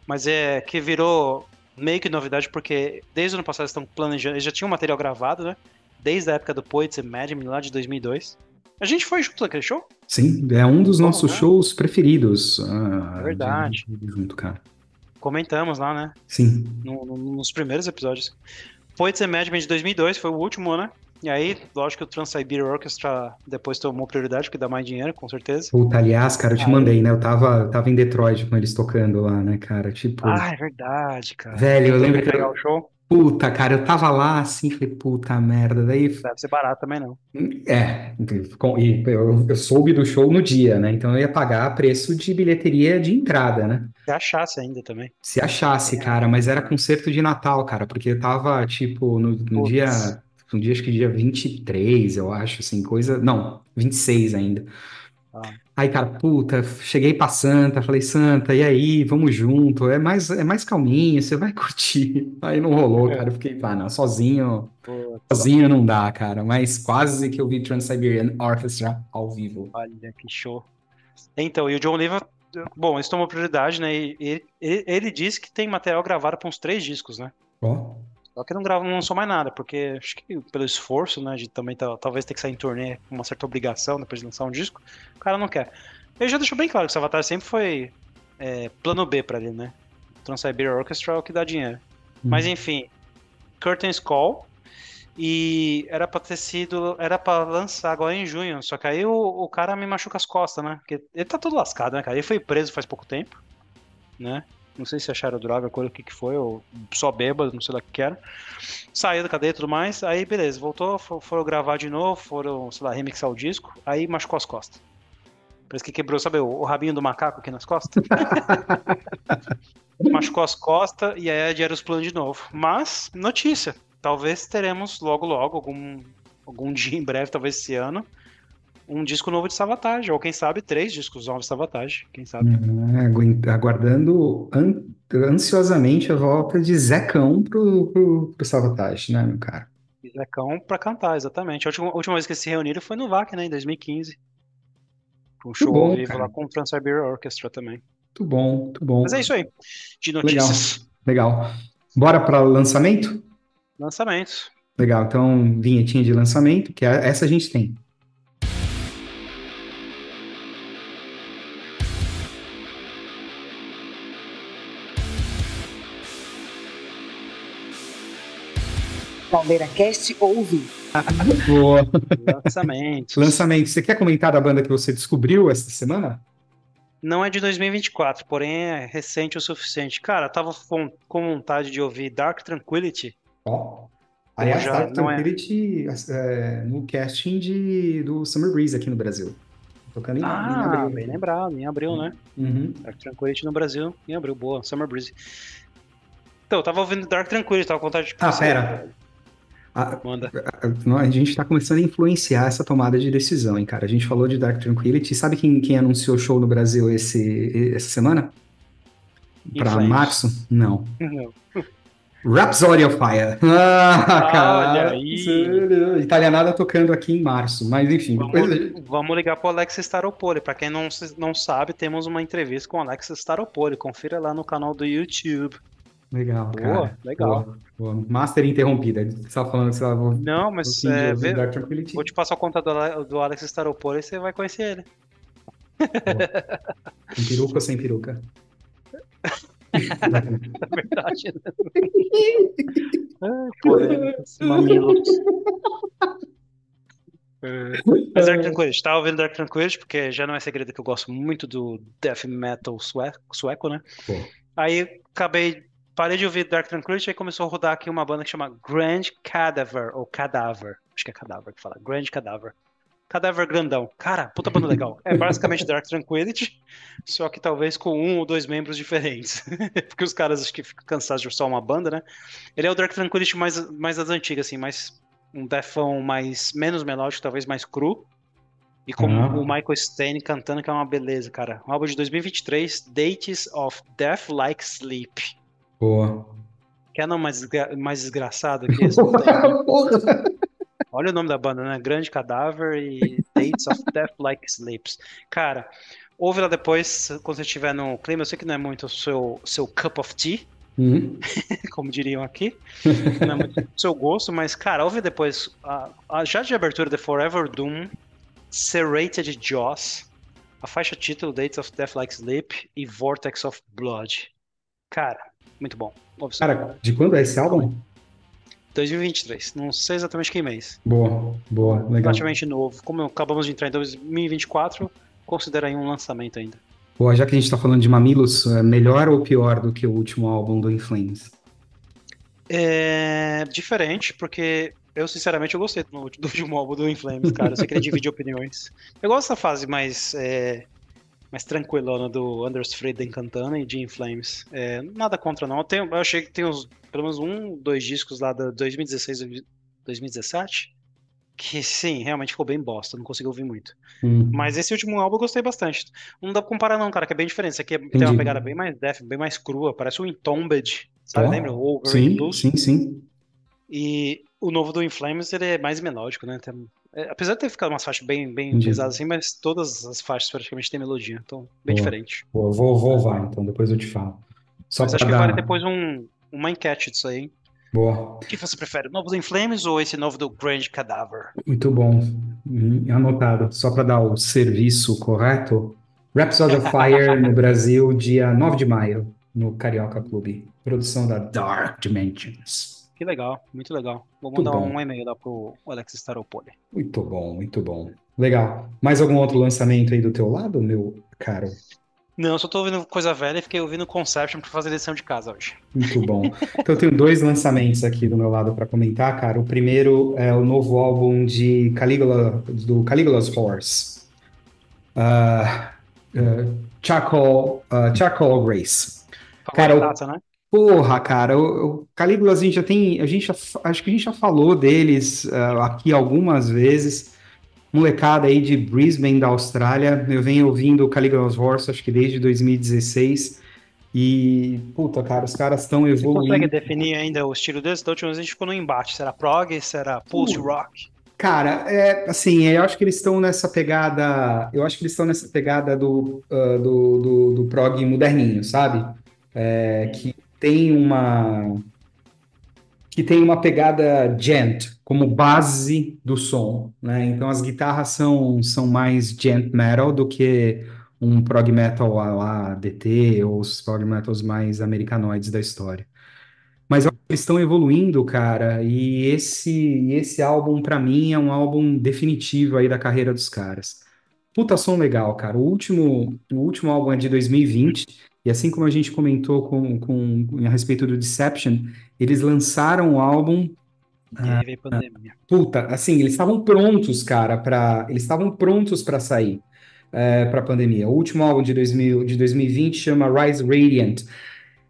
mas é que virou meio que novidade, porque desde o ano passado eles estão planejando. Eles já tinham material gravado, né? Desde a época do Poets and Madmen, lá de 2002. A gente foi junto naquele show? Sim, é um dos Bom, nossos né? shows preferidos. ah, É verdade. de- de- Junto, cara. Comentamos lá, né? Sim. No- no- nos primeiros episódios. Poets and Madmen de 2002 foi o último, né? E aí, lógico que o Trans-Siberia Orchestra depois tomou prioridade, porque dá mais dinheiro, com certeza. Puta, aliás, cara, eu te Aí- mandei, né? Eu tava, eu tava em Detroit com eles tocando lá, né, cara? Tipo, Ah, é verdade, cara. velho, eu lembro que eu, o show. puta, cara, eu tava lá assim, falei, puta merda. Daí, Deve ser barato também, não. é, com- e eu, eu soube do show no dia, né? Então eu ia pagar preço de bilheteria de entrada, né? Se achasse ainda também. Se achasse, É. cara, mas era concerto de Natal, cara, porque eu tava, tipo, no, no dia, no dia, acho que dia 23, eu acho, assim, coisa, não, 26 ainda. Ah. Aí, cara, puta, cheguei pra Santa, falei, Santa, e aí, vamos junto, é mais, é mais calminho, você vai curtir. Aí não rolou, É. cara, eu fiquei, ah, não, sozinho, Pô, sozinho não dá, cara, mas quase que eu vi Trans-Siberian Orchestra ao vivo. olha que show. Então, e o John Oliva, bom, eles tomou prioridade, né? E ele, ele, disse que tem material gravado para uns três discos, né? Ó, Só que não grava, não lançou mais nada, porque acho que pelo esforço, né, de também tal- talvez ter que sair em turnê com uma certa obrigação depois de lançar um disco, o cara não quer. Ele já deixou bem claro que o Savatar sempre foi é, plano B pra ele, né? Trans-Siberia Orchestra é o que dá dinheiro. Mas Hum. enfim, Curtains Call. E era pra ter sido. Era pra lançar agora em junho. Só que aí o, o cara me machuca as costas, né? Porque ele tá todo lascado, né, cara? Ele foi preso faz pouco tempo, né? Não sei se acharam droga, coisa o que que foi, ou só bêbado, não sei lá o que era. Saiu da cadeia e tudo mais. Aí beleza, voltou, fo- foram gravar de novo, foram, sei lá, remixar o disco. Aí machucou as costas. Parece que quebrou, sabe, o, o rabinho do macaco aqui nas costas? machucou as costas e aí adiaram os planos de novo. Mas, notícia, talvez teremos logo logo, algum, algum dia em breve, talvez esse ano, um disco novo de Savatage, ou quem sabe três discos novos de Savatage, quem sabe. É, agu- aguardando an- ansiosamente a volta de Zecão pro, pro, pro Savatage, né, meu cara? E Zecão pra cantar, exatamente. A última, a última vez que eles se reuniram foi no VAC, né, em 2015. Um show bom, ao vivo cara. lá com o Trans-Siberia Orchestra também. Muito bom, muito bom. Mas é isso aí, de notícias. Legal. Bora para lançamento? Lançamentos. Legal, então vinhetinha de lançamento, que é- essa a gente tem. Palmeira Cast ouve. Boa. Lançamentos. Lançamento. Você quer comentar da banda que você descobriu essa semana? Não é de 2024, porém é recente o suficiente. Cara, eu tava com, com vontade de ouvir Dark Tranquility. Ó. Aliás, já Dark não é- Tranquility é, no casting de, do Summer Breeze aqui no Brasil. Tocando em, em Ah, abril. bem lembrado, em abril, né? Uhum. Dark Tranquility no Brasil, em abril, boa, Summer Breeze. Então, eu tava ouvindo Dark Tranquility, tava com vontade de Ah, pera. A, Manda. a- a gente tá começando a influenciar essa tomada de decisão, hein, cara? A gente falou de Dark Tranquility. Sabe quem, quem anunciou show no Brasil esse, essa semana? Pra Inflames. março? Não. Não. Rhapsody of Fire. Ah, cara. Olha Italianada tocando aqui em março. Mas enfim, depois a gente- Vamos, vamos ligar pro Alex Staropoli. Pra quem não, não sabe, temos uma entrevista com o Alex Staropoli. Confira lá no canal do YouTube. Legal, Boa, cara. legal. Boa, boa. Master interrompida. Você estava falando que você estava Não, mas é, vê- vou te passar o contato do, Ale- do Alex Staropoli e você vai conhecer ele. Com peruca ou sem peruca? Na verdade. né? Ai, polêmicas, mamilos. É, Mas Dark Tranquility, tava ouvindo Dark Tranquility, porque já não é segredo que eu gosto muito do death metal sueco, sueco né? Pô. Aí acabei, parei de ouvir Dark Tranquility e começou a rodar aqui uma banda que chama Grand Cadaver, ou Cadaver, acho que é Cadaver que fala, Grand Cadaver. Cadaver grandão. Cara, puta banda legal. É basicamente Dark Tranquility, só que talvez com um ou dois membros diferentes. Porque os caras acho que ficam cansados de só uma banda, né? Ele é o Dark Tranquility mais, mais das antigas, assim, mais um defão mais menos melódico, talvez mais cru. E com Ah. o Michael Stein cantando, que é uma beleza, cara. Um álbum de 2023, Dates of Death Like Sleep. Boa. Quer não mais, desgra- mais desgraçado que esse? Porra. Olha o nome da banda, né? Grande Cadáver e Dates of Death Like Sleeps. Cara, ouve lá depois, quando você estiver no clima. Eu sei que não é muito o seu, seu cup of tea, Hum. como diriam aqui. Não é muito do seu gosto, mas, cara, ouve depois. a- a- já de abertura, The Forever Doom, Serrated Jaws, a faixa título Dates of Death Like Sleep e Vortex of Blood. Cara, muito bom. Cara, de quando é esse álbum? 2023, não sei exatamente que mês. Boa, boa, legal. Novo. Como acabamos de entrar em 2024, considera aí um lançamento ainda. Boa, já que a gente tá falando de mamilos, é melhor ou pior do que o último álbum do In Flames? É diferente, porque eu, sinceramente, eu gostei do, do último álbum do In Flames, cara. Eu sei que ele divide opiniões. Eu gosto dessa fase mais, é, mais tranquilona do Anders Frieden cantando e de In Flames. É, nada contra, não. Eu, tenho- eu achei que tem uns, pelo menos um, dois discos lá da 2016 e 2017 que, sim, realmente ficou bem bosta. Não consegui ouvir muito. Hum. Mas esse último álbum eu gostei bastante. Não dá pra comparar, não, cara, que é bem diferente. Esse aqui é- tem Entendi. uma pegada bem mais death, bem mais crua. Parece o Entombed, sabe? Ó, Lembra? O Over Sim, Blues. sim, sim. E o novo do In Flames, ele é mais melódico, né? Tem- apesar de ter ficado umas faixas bem, bem Entendi. pesadas assim, mas todas as faixas praticamente têm melodia. Então, bem Boa. diferente. Boa, vou, vou ouvir, então depois eu te falo. Só mas acho que dar... vale depois um, uma enquete disso aí. Boa, O que você prefere? O novo do In Flames ou esse novo do Grand Cadaver? muito bom. Hum, Anotado. Só para dar o serviço correto. Rhapsody of Fire no Brasil, dia 9 de maio, no Carioca Clube. Produção da Dark Dimensions. Que legal, muito legal. Vou mandar um e-mail lá pro Alex Staropoli. Muito bom, muito bom. Legal. Mais algum outro lançamento aí do teu lado, meu caro? Não, eu só tô ouvindo coisa velha e fiquei ouvindo Conception pra fazer lição de casa hoje. Muito bom. Então, eu tenho dois lançamentos aqui do meu lado para comentar, cara. O primeiro é o novo álbum de Caligula, do Caligula's Horse. Ah, ah, Charcoal, ah, Charcoal Grace. Cara, Favoritaça, né? Porra, cara, o, o a gente já tem, a gente já, acho que a gente já falou deles ah, aqui algumas vezes. Molecada aí de Brisbane, da Austrália. Eu venho ouvindo o Caligula's Horse, acho que desde 2016. E, puta, cara, os caras estão Você consegue evoluindo. definir ainda o estilo deles? Da última vez a gente ficou no embate. Será prog? Será post-rock? Cara, é assim, eu acho que eles estão nessa pegada. Eu acho que eles estão nessa pegada do, ah, do, do, do prog moderninho, sabe? É, que tem uma. Que tem uma pegada gent como base do som, né? Então as guitarras são, são mais gent metal do que um prog metal lá DT ou os prog metals mais americanoides da história. Mas eles estão evoluindo, cara, e esse, esse álbum, pra mim, é um álbum definitivo aí da carreira dos caras. Puta som legal, cara. O último, o último álbum é de 2020, e assim como a gente comentou com, com, a respeito do Deception, eles lançaram o álbum E aí veio pandemia. Puta, assim, eles estavam prontos, cara, para eles estavam prontos para sair para a pandemia. O último álbum de, 2000, de 2020 chama Rise Radiant.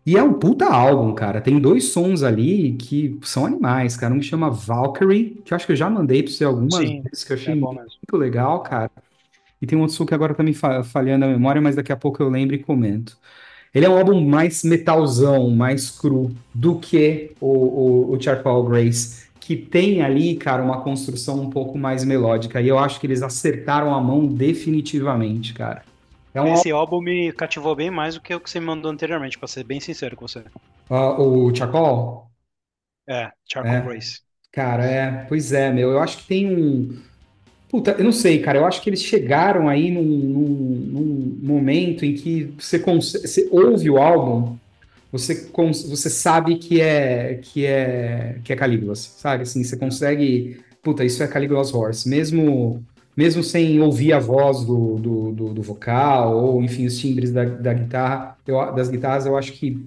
E é um puta álbum, cara. Tem dois sons ali que são animais, cara. Um chama Valkyrie, que eu acho que eu já mandei para você algumas Sim, vezes, que eu achei É bom mesmo. muito legal, cara. E tem um outro som que agora tá me fa- falhando a memória, mas daqui a pouco eu lembro e comento. Ele é um álbum mais metalzão, mais cru do que o, o, o Charcoal Grace, que tem ali, cara, uma construção um pouco mais melódica. E eu acho que eles acertaram a mão definitivamente, cara. É um álbum, Esse álbum me cativou bem mais do que o que você me mandou anteriormente, pra ser bem sincero com você. ah, o Charcoal? É, Charcoal É. Grace. Cara, é, pois é, meu. Eu acho que tem um. Puta, eu não sei, cara. Eu acho que eles chegaram aí num, num- num momento em que você, você ouve o álbum, você, você sabe que é que é que é Caligula's, sabe? Assim, você consegue. Puta, isso é Caligula's Horse, mesmo mesmo sem ouvir a voz do, do, do, do vocal ou enfim os timbres da, da guitarra, eu- das guitarras, eu acho que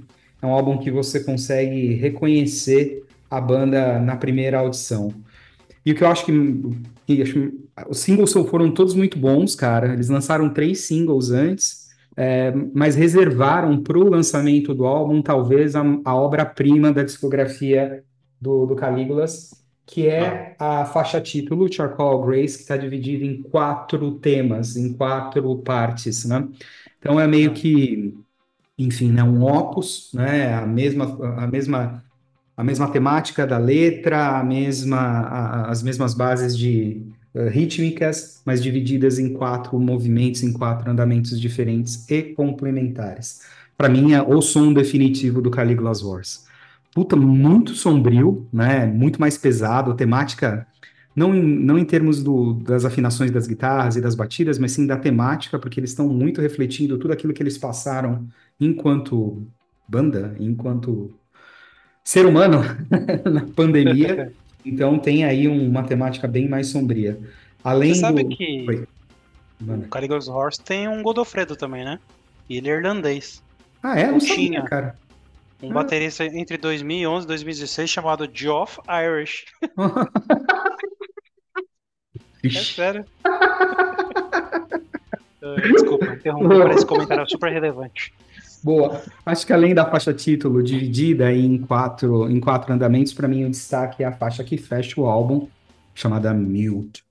é um álbum que você consegue reconhecer a banda na primeira audição. E o que eu acho que, que acho- os singles foram todos muito bons, cara. Eles lançaram três singles antes, é, mas reservaram para o lançamento do álbum talvez a, a obra-prima da discografia do, do Caligula's, que é a faixa título, Charcoal Grace, que está dividida em quatro temas, em quatro partes, né? Então é meio que, enfim, né, um opus, né? A mesma, a mesma, a mesma temática da letra, a mesma, a- as mesmas bases de eh, rítmicas, mas divididas em quatro movimentos, em quatro andamentos diferentes e complementares. Para mim, é o som definitivo do Caligula's Wars. Puta, muito sombrio, né? Muito mais pesado, temática, não em, não em termos do, das afinações das guitarras e das batidas, mas sim da temática, porque eles estão muito refletindo tudo aquilo que eles passaram enquanto banda, enquanto ser humano na pandemia. Então tem aí um- uma temática bem mais sombria. Além Você sabe do... que Oi. o. Caligula's Horse tem um Godofredo também, né? E ele é irlandês. Ah, é? Não sabia, Tinha. cara. Um Ah. baterista entre 2011 e 2016 chamado Geoff Irish. É sério. Desculpa, interrompi para esse comentário super relevante. Boa. Acho que além da faixa título dividida em quatro, em quatro andamentos, para mim o destaque é a faixa que fecha o álbum, chamada Mute.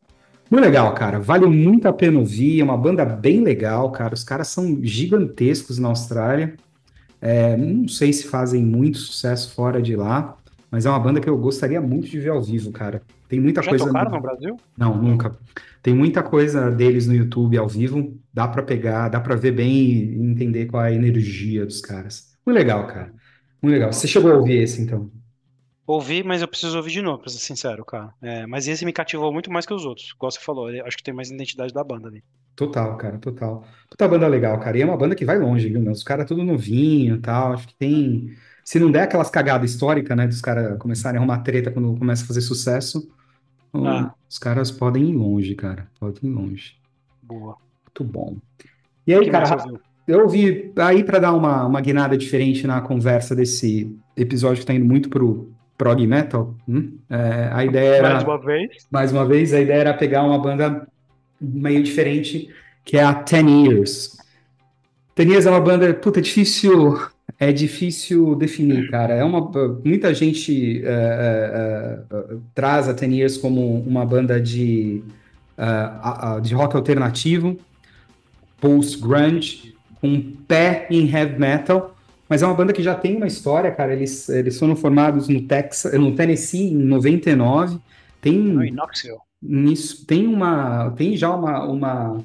Muito legal, cara. Vale muito a pena ouvir. É uma banda bem legal, cara. Os caras são gigantescos na Austrália. É, não sei se fazem muito sucesso fora de lá, mas é uma banda que eu gostaria muito de ver ao vivo, cara. Tem muita Já coisa. tocaram no Brasil? Não, nunca. Tem muita coisa deles no YouTube ao vivo, dá pra pegar, dá pra ver bem e entender qual é a energia dos caras. Muito legal, cara. Muito legal. Você chegou a ouvir esse, então? Ouvi, mas eu preciso ouvir de novo, pra ser sincero, cara. É, mas esse me cativou muito mais que os outros. Igual você falou, acho que tem mais identidade da banda ali. Total, cara, total. Puta banda legal, cara. E é uma banda que vai longe, viu, meu? Os caras tudo novinho e tal. Acho que tem. Se não der aquelas cagadas históricas, né, dos caras começarem a arrumar treta quando começa a fazer sucesso, Ah. os caras podem ir longe, cara. Podem ir longe. Boa. Muito bom. E aí, que cara? Eu ouvi aí para dar uma, uma guinada diferente na conversa desse episódio que tá indo muito pro prog metal. hum? É, a ideia era, Mais uma vez. mais uma vez, a ideia era pegar uma banda meio diferente, que é a Ten Years. Ten Years é uma banda, puta, é difícil, é difícil definir, cara. É uma, muita gente é, é, é, traz a Ten Years como uma banda de, é, de rock alternativo, post-grunge, com um pé em heavy metal, mas é uma banda que já tem uma história, cara. Eles, eles foram formados no Texas, no Tennessee em 99. Tem, No Inoxio. nisso, tem uma, tem já uma, uma,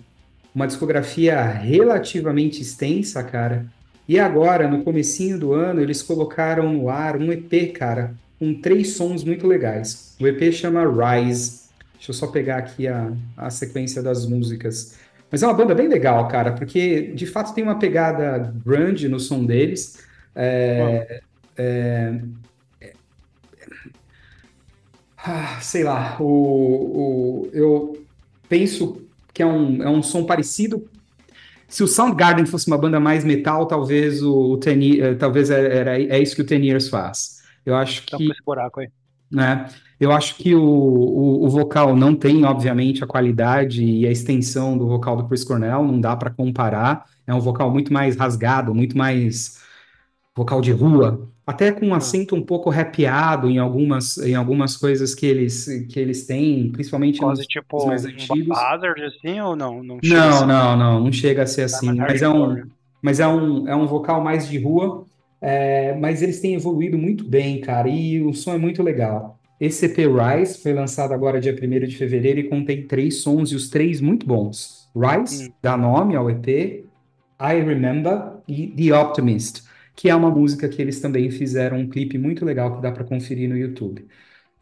uma discografia relativamente extensa, cara. E agora, no comecinho do ano, eles colocaram no ar um EP, cara, com três sons muito legais. O EP chama Rise. Deixa eu só pegar aqui a, a sequência das músicas. Mas é uma banda bem legal, cara, porque de fato tem uma pegada grunge no som deles. É, é, é, ah, sei lá, o, o- eu penso que é um, é um som parecido. Se o Soundgarden fosse uma banda mais metal, talvez o, o Ten eh, talvez era, era- é isso que o Ten Years faz. Eu acho Tá que esse buraco aí. né? Eu acho que o, o, o vocal não tem, obviamente, a qualidade e a extensão do vocal do Chris Cornell, não dá para comparar. É um vocal muito mais rasgado, muito mais vocal de rua, até com um acento um pouco rapeado em algumas, em algumas coisas que eles, que eles têm, principalmente Quase nos tipo mais um antigos. Hazard assim ou não? Não, Não, ser. não, não, não chega a ser assim, mas é um, né? mas é um, é um vocal mais de rua, é, mas eles têm evoluído muito bem, cara, e o som é muito legal. Esse EP Rise foi lançado agora dia 1º de fevereiro e contém três sons, e os três muito bons. Rise, Hum. dá nome ao EP, I Remember e The Optimist, que é uma música que eles também fizeram um clipe muito legal que dá para conferir no YouTube.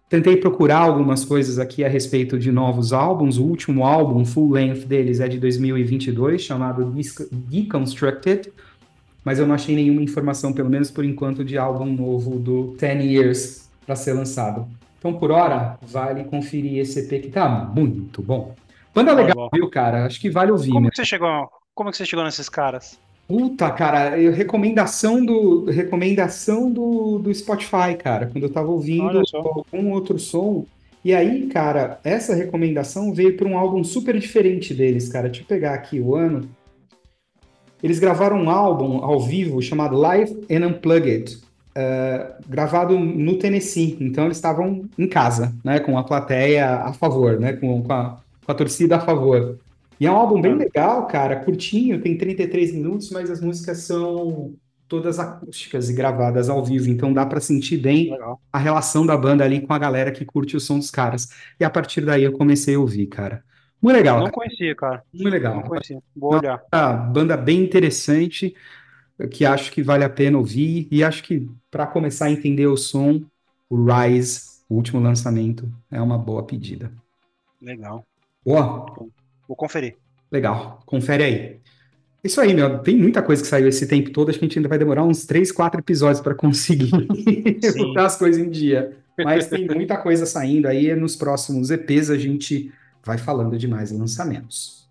Tentei procurar algumas coisas aqui a respeito de novos álbuns. O último álbum, full length deles, é de 2022, chamado Deconstructed, mas eu não achei nenhuma informação, pelo menos por enquanto, de álbum novo do Ten Years para ser lançado. Então, por hora, vale conferir esse EP que tá muito bom. Banda Tá legal, viu, cara? Acho que vale ouvir, Como né? que você chegou? Como que você chegou nesses caras? Puta, cara, eu- recomendação do recomendação do, do Spotify, cara, quando eu tava ouvindo algum outro som. E aí, cara, essa recomendação veio para um álbum super diferente deles, cara. Deixa eu pegar aqui o ano. Eles gravaram um álbum ao vivo chamado Live and Unplugged, uh, gravado no Tennessee. Então eles estavam em casa, né? Com a plateia a favor, né? Com, com, a, com a torcida a favor. E é um álbum bem ah. legal, cara, curtinho, tem 33 minutos, mas as músicas são todas acústicas e gravadas ao vivo, então dá para sentir bem legal. a relação da banda ali com a galera que curte o som dos caras. E a partir daí eu comecei a ouvir, cara. Muito legal. Não cara. conhecia, cara. Muito legal. Não conhecia. Vou olhar. Uma banda bem interessante, que acho que vale a pena ouvir, e acho que para começar a entender o som, o Rise, o último lançamento, é uma boa pedida. Legal. Boa. Vou conferir. Legal. Confere aí. Isso aí, meu. Tem muita coisa que saiu esse tempo todo. Acho que a gente ainda vai demorar uns 3, 4 episódios para conseguir botar as coisas em dia. Mas tem muita coisa saindo aí. Nos próximos EPs a gente vai falando de mais lançamentos.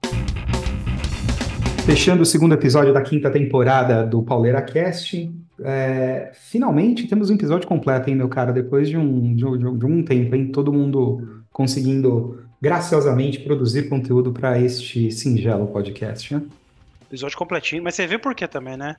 Fechando o segundo episódio da quinta temporada do Pauleira Cast, é, finalmente temos um episódio completo, hein, meu cara? Depois de um, de, de, de um tempo, hein? Todo mundo conseguindo graciosamente produzir conteúdo para este singelo podcast, né? Episódio completinho, mas você vê por quê também, né?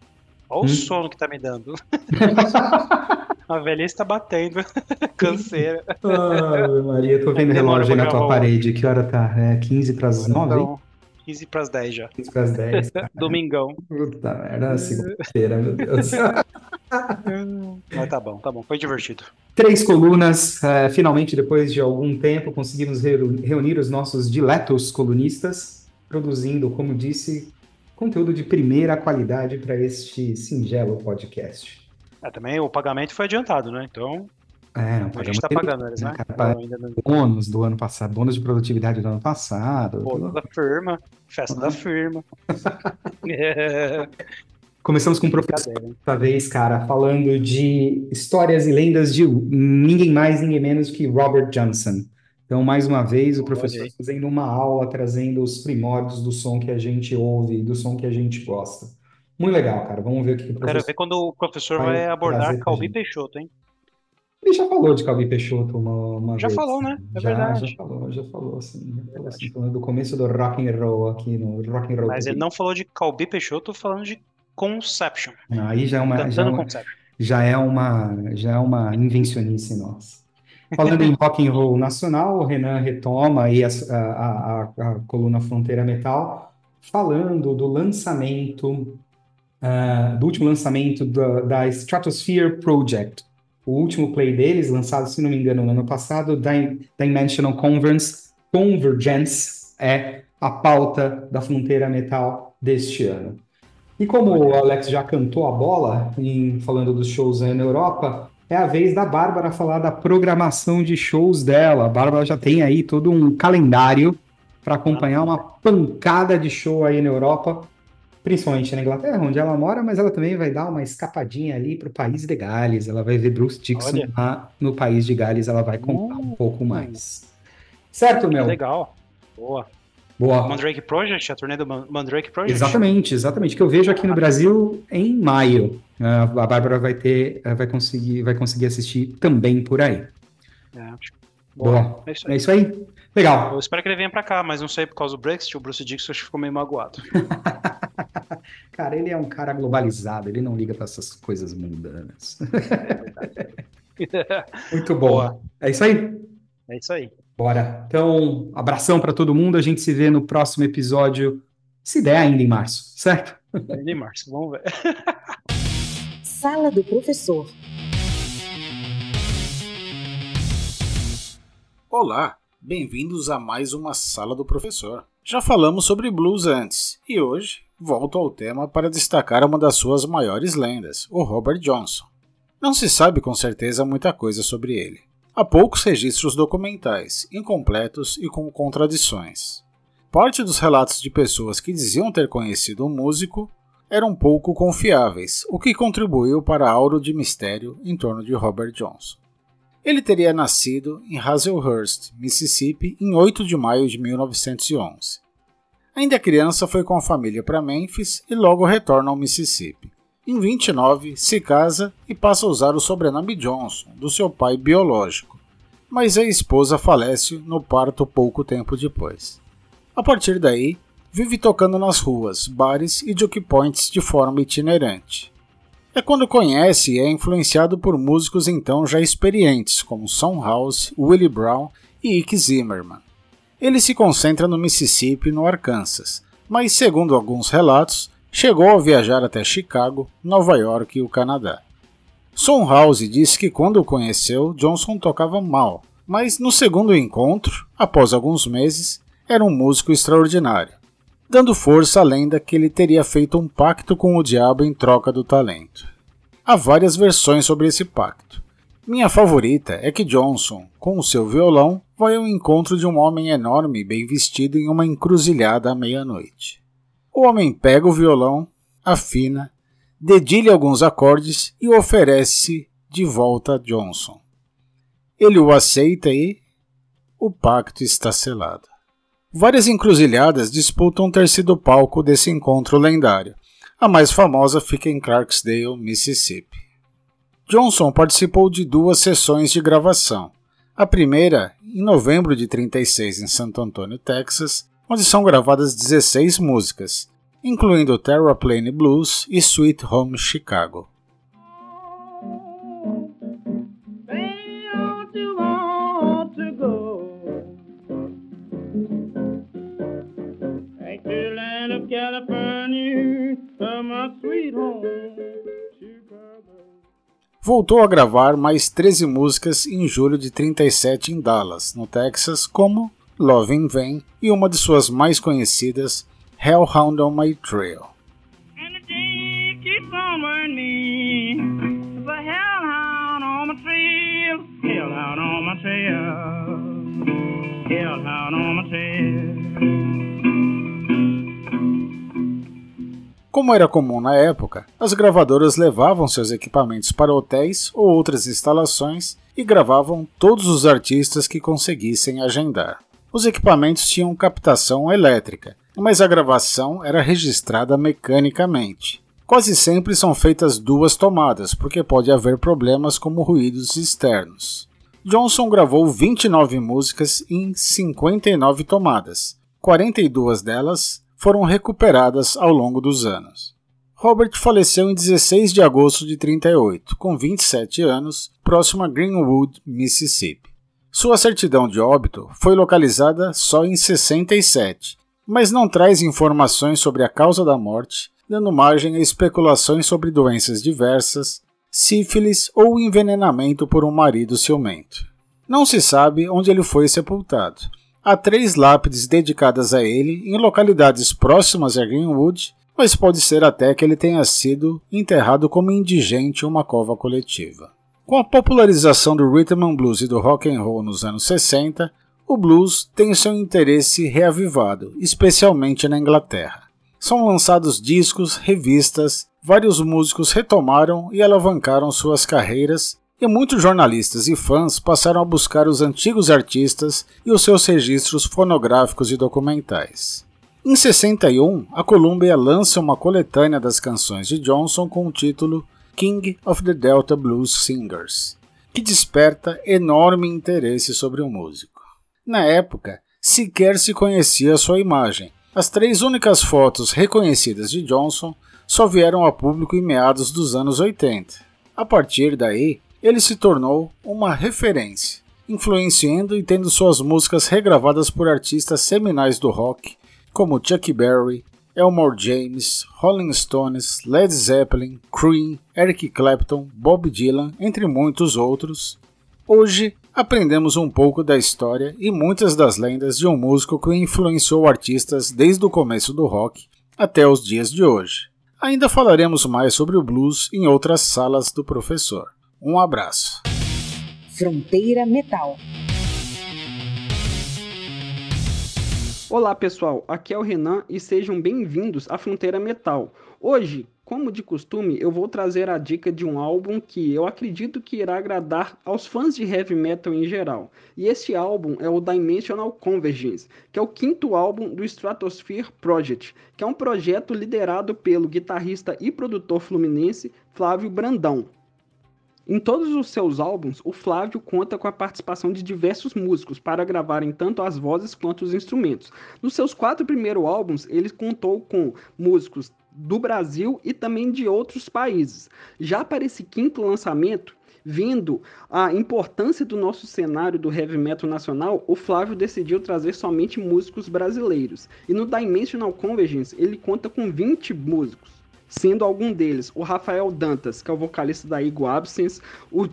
Olha hum. o sono que tá me dando. A velhice tá batendo. Canseira. Ah, Maria, tô vendo relógio aí na tua parede. Que hora tá? É 15 para as 9? Então, 15 para as 10 já. 15 para as 10. Domingão. Puta merda, segunda-feira, meu Deus. Mas tá bom, tá bom. Foi divertido. Três colunas. Uh, finalmente, depois de algum tempo, conseguimos reunir os nossos diletos colunistas, produzindo, como disse, conteúdo de primeira qualidade para este singelo podcast. É, também o pagamento foi adiantado, né? Então. É, não, a gente está pagando eles, né? Cara, não... Bônus do ano passado, bônus de produtividade do ano passado. Bônus da firma, festa da firma. Começamos com o professor dessa vez, cara, falando de histórias e lendas de ninguém mais, ninguém menos que Robert Johnson. Então, mais uma vez, o professor fazendo uma aula, trazendo os primórdios do som que a gente ouve, do som que a gente gosta. Muito legal, cara. Vamos ver o que o professor. Quero ver quando o professor vai, vai abordar Calbi Peixoto, hein? Ele já falou de Calbi Peixoto uma, uma já vez. falou, né? É já, verdade. Já falou, já falou, assim. Já falou, assim do começo do rock and roll aqui no rock and roll. Mas ele não falou de Calbi Peixoto, falando de Conception. Aí já é uma, já, é uma, já é uma, já é uma invencionice nossa. Falando em rock and roll nacional, o Renan retoma aí a, a, a, a coluna Fronteira Metal, falando do lançamento, uh, do último lançamento da, da Stratosphere Project. O último play deles, lançado, se não me engano, no ano passado, Dimensional Convergence, Convergence é a pauta da Fronteira Metal deste ano. E como o Alex já cantou a bola, em, falando dos shows na Europa, é a vez da Bárbara falar da programação de shows dela. A Bárbara já tem aí todo um calendário para acompanhar uma pancada de show aí na Europa, principalmente na Inglaterra, onde ela mora, mas ela também vai dar uma escapadinha ali para o país de Gales. Ela vai ver Bruce Dixon lá no país de Gales, ela vai contar um pouco mais. Certo, meu? Legal. Boa. Boa. Mandrake Project, a turnê do Mandrake Project? Exatamente, exatamente. Que eu vejo aqui no Brasil em maio. A Bárbara vai ter, vai conseguir, vai conseguir assistir também por aí. É. Boa. Boa. É, isso é isso aí. Legal. Eu espero que ele venha pra cá, mas não sei por causa do Brexit, o Bruce Dixon acho que ficou meio magoado. cara, ele é um cara globalizado, ele não liga para essas coisas mundanas. É. Muito bom. Boa. É isso aí? É isso aí. Bora. Então, abração para todo mundo. A gente se vê no próximo episódio, se der ainda em março, certo? Ainda em março, vamos ver. Sala do Professor. Olá, bem-vindos a mais uma Sala do Professor. Já falamos sobre blues antes e hoje volto ao tema para destacar uma das suas maiores lendas, o Robert Johnson. Não se sabe com certeza muita coisa sobre ele. Há poucos registros documentais, incompletos e com contradições. Parte dos relatos de pessoas que diziam ter conhecido o músico eram pouco confiáveis, o que contribuiu para a aura de mistério em torno de Robert Johnson. Ele teria nascido em Hazelhurst, Mississippi, em 8 de maio de 1911. Ainda criança, foi com a família para Memphis e logo retorna ao Mississippi. Em 29, se casa e passa a usar o sobrenome Johnson, do seu pai biológico, mas a esposa falece no parto pouco tempo depois. A partir daí, vive tocando nas ruas, bares e joke points de forma itinerante. É quando conhece e é influenciado por músicos então já experientes, como Son House, Willie Brown e Ike Zimmerman. Ele se concentra no Mississippi e no Arkansas, mas segundo alguns relatos, chegou a viajar até Chicago, Nova York e o Canadá. Son House disse que quando o conheceu, Johnson tocava mal, mas no segundo encontro, após alguns meses, era um músico extraordinário, dando força à lenda que ele teria feito um pacto com o diabo em troca do talento. Há várias versões sobre esse pacto. Minha favorita é que Johnson, com o seu violão, vai ao encontro de um homem enorme bem vestido em uma encruzilhada à meia-noite. O homem pega o violão, afina, dedilha alguns acordes e oferece de volta a Johnson. Ele o aceita e o pacto está selado. Várias encruzilhadas disputam ter sido palco desse encontro lendário. A mais famosa fica em Clarksdale, Mississippi. Johnson participou de duas sessões de gravação. A primeira, em novembro de 36, em Santo Antônio, Texas, onde são gravadas 16 músicas, incluindo Terraplane Blues e Sweet Home Chicago. Voltou a gravar mais 13 músicas em julho de 37 em Dallas, no Texas, como Love in Vain e uma de suas mais conhecidas, Hellhound on My Trail. Como era comum na época, as gravadoras levavam seus equipamentos para hotéis ou outras instalações e gravavam todos os artistas que conseguissem agendar. Os equipamentos tinham captação elétrica, mas a gravação era registrada mecanicamente. Quase sempre são feitas duas tomadas, porque pode haver problemas como ruídos externos. Johnson gravou 29 músicas em 59 tomadas. 42 delas foram recuperadas ao longo dos anos. Robert faleceu em 16 de agosto de 38, com 27 anos, próximo a Greenwood, Mississippi. Sua certidão de óbito foi localizada só em 67, mas não traz informações sobre a causa da morte, dando margem a especulações sobre doenças diversas, sífilis ou envenenamento por um marido ciumento. Não se sabe onde ele foi sepultado, Há três lápides dedicadas a ele em localidades próximas a Greenwood, mas pode ser até que ele tenha sido enterrado como indigente em uma cova coletiva. Com a popularização do rhythm and blues e do rock and roll nos anos 60, o blues tem seu interesse reavivado, especialmente na Inglaterra. São lançados discos, revistas, vários músicos retomaram e alavancaram suas carreiras e muitos jornalistas e fãs passaram a buscar os antigos artistas e os seus registros fonográficos e documentais. Em 61, a Columbia lança uma coletânea das canções de Johnson com o título King of the Delta Blues Singers, que desperta enorme interesse sobre o músico. Na época, sequer se conhecia sua imagem. As três únicas fotos reconhecidas de Johnson só vieram a público em meados dos anos 80. A partir daí, ele se tornou uma referência, influenciando e tendo suas músicas regravadas por artistas seminais do rock, como Chuck Berry, Elmore James, Rolling Stones, Led Zeppelin, Cream, Eric Clapton, Bob Dylan, entre muitos outros. Hoje aprendemos um pouco da história e muitas das lendas de um músico que influenciou artistas desde o começo do rock até os dias de hoje. Ainda falaremos mais sobre o blues em outras salas do professor. Um abraço. Fronteira Metal. Olá pessoal, aqui é o Renan e sejam bem-vindos à Fronteira Metal. Hoje, como de costume, eu vou trazer a dica de um álbum que eu acredito que irá agradar aos fãs de heavy metal em geral. E esse álbum é o Dimensional Convergence, que é o quinto álbum do Stratosphere Project, que é um projeto liderado pelo guitarrista e produtor fluminense Flávio Brandão. Em todos os seus álbuns, o Flávio conta com a participação de diversos músicos para gravarem tanto as vozes quanto os instrumentos. Nos seus quatro primeiros álbuns, ele contou com músicos do Brasil e também de outros países. Já para esse quinto lançamento, vindo a importância do nosso cenário do heavy metal nacional, o Flávio decidiu trazer somente músicos brasileiros. E no Dimensional Convergence ele conta com 20 músicos, sendo algum deles o Rafael Dantas, que é o vocalista da Ego Absence, o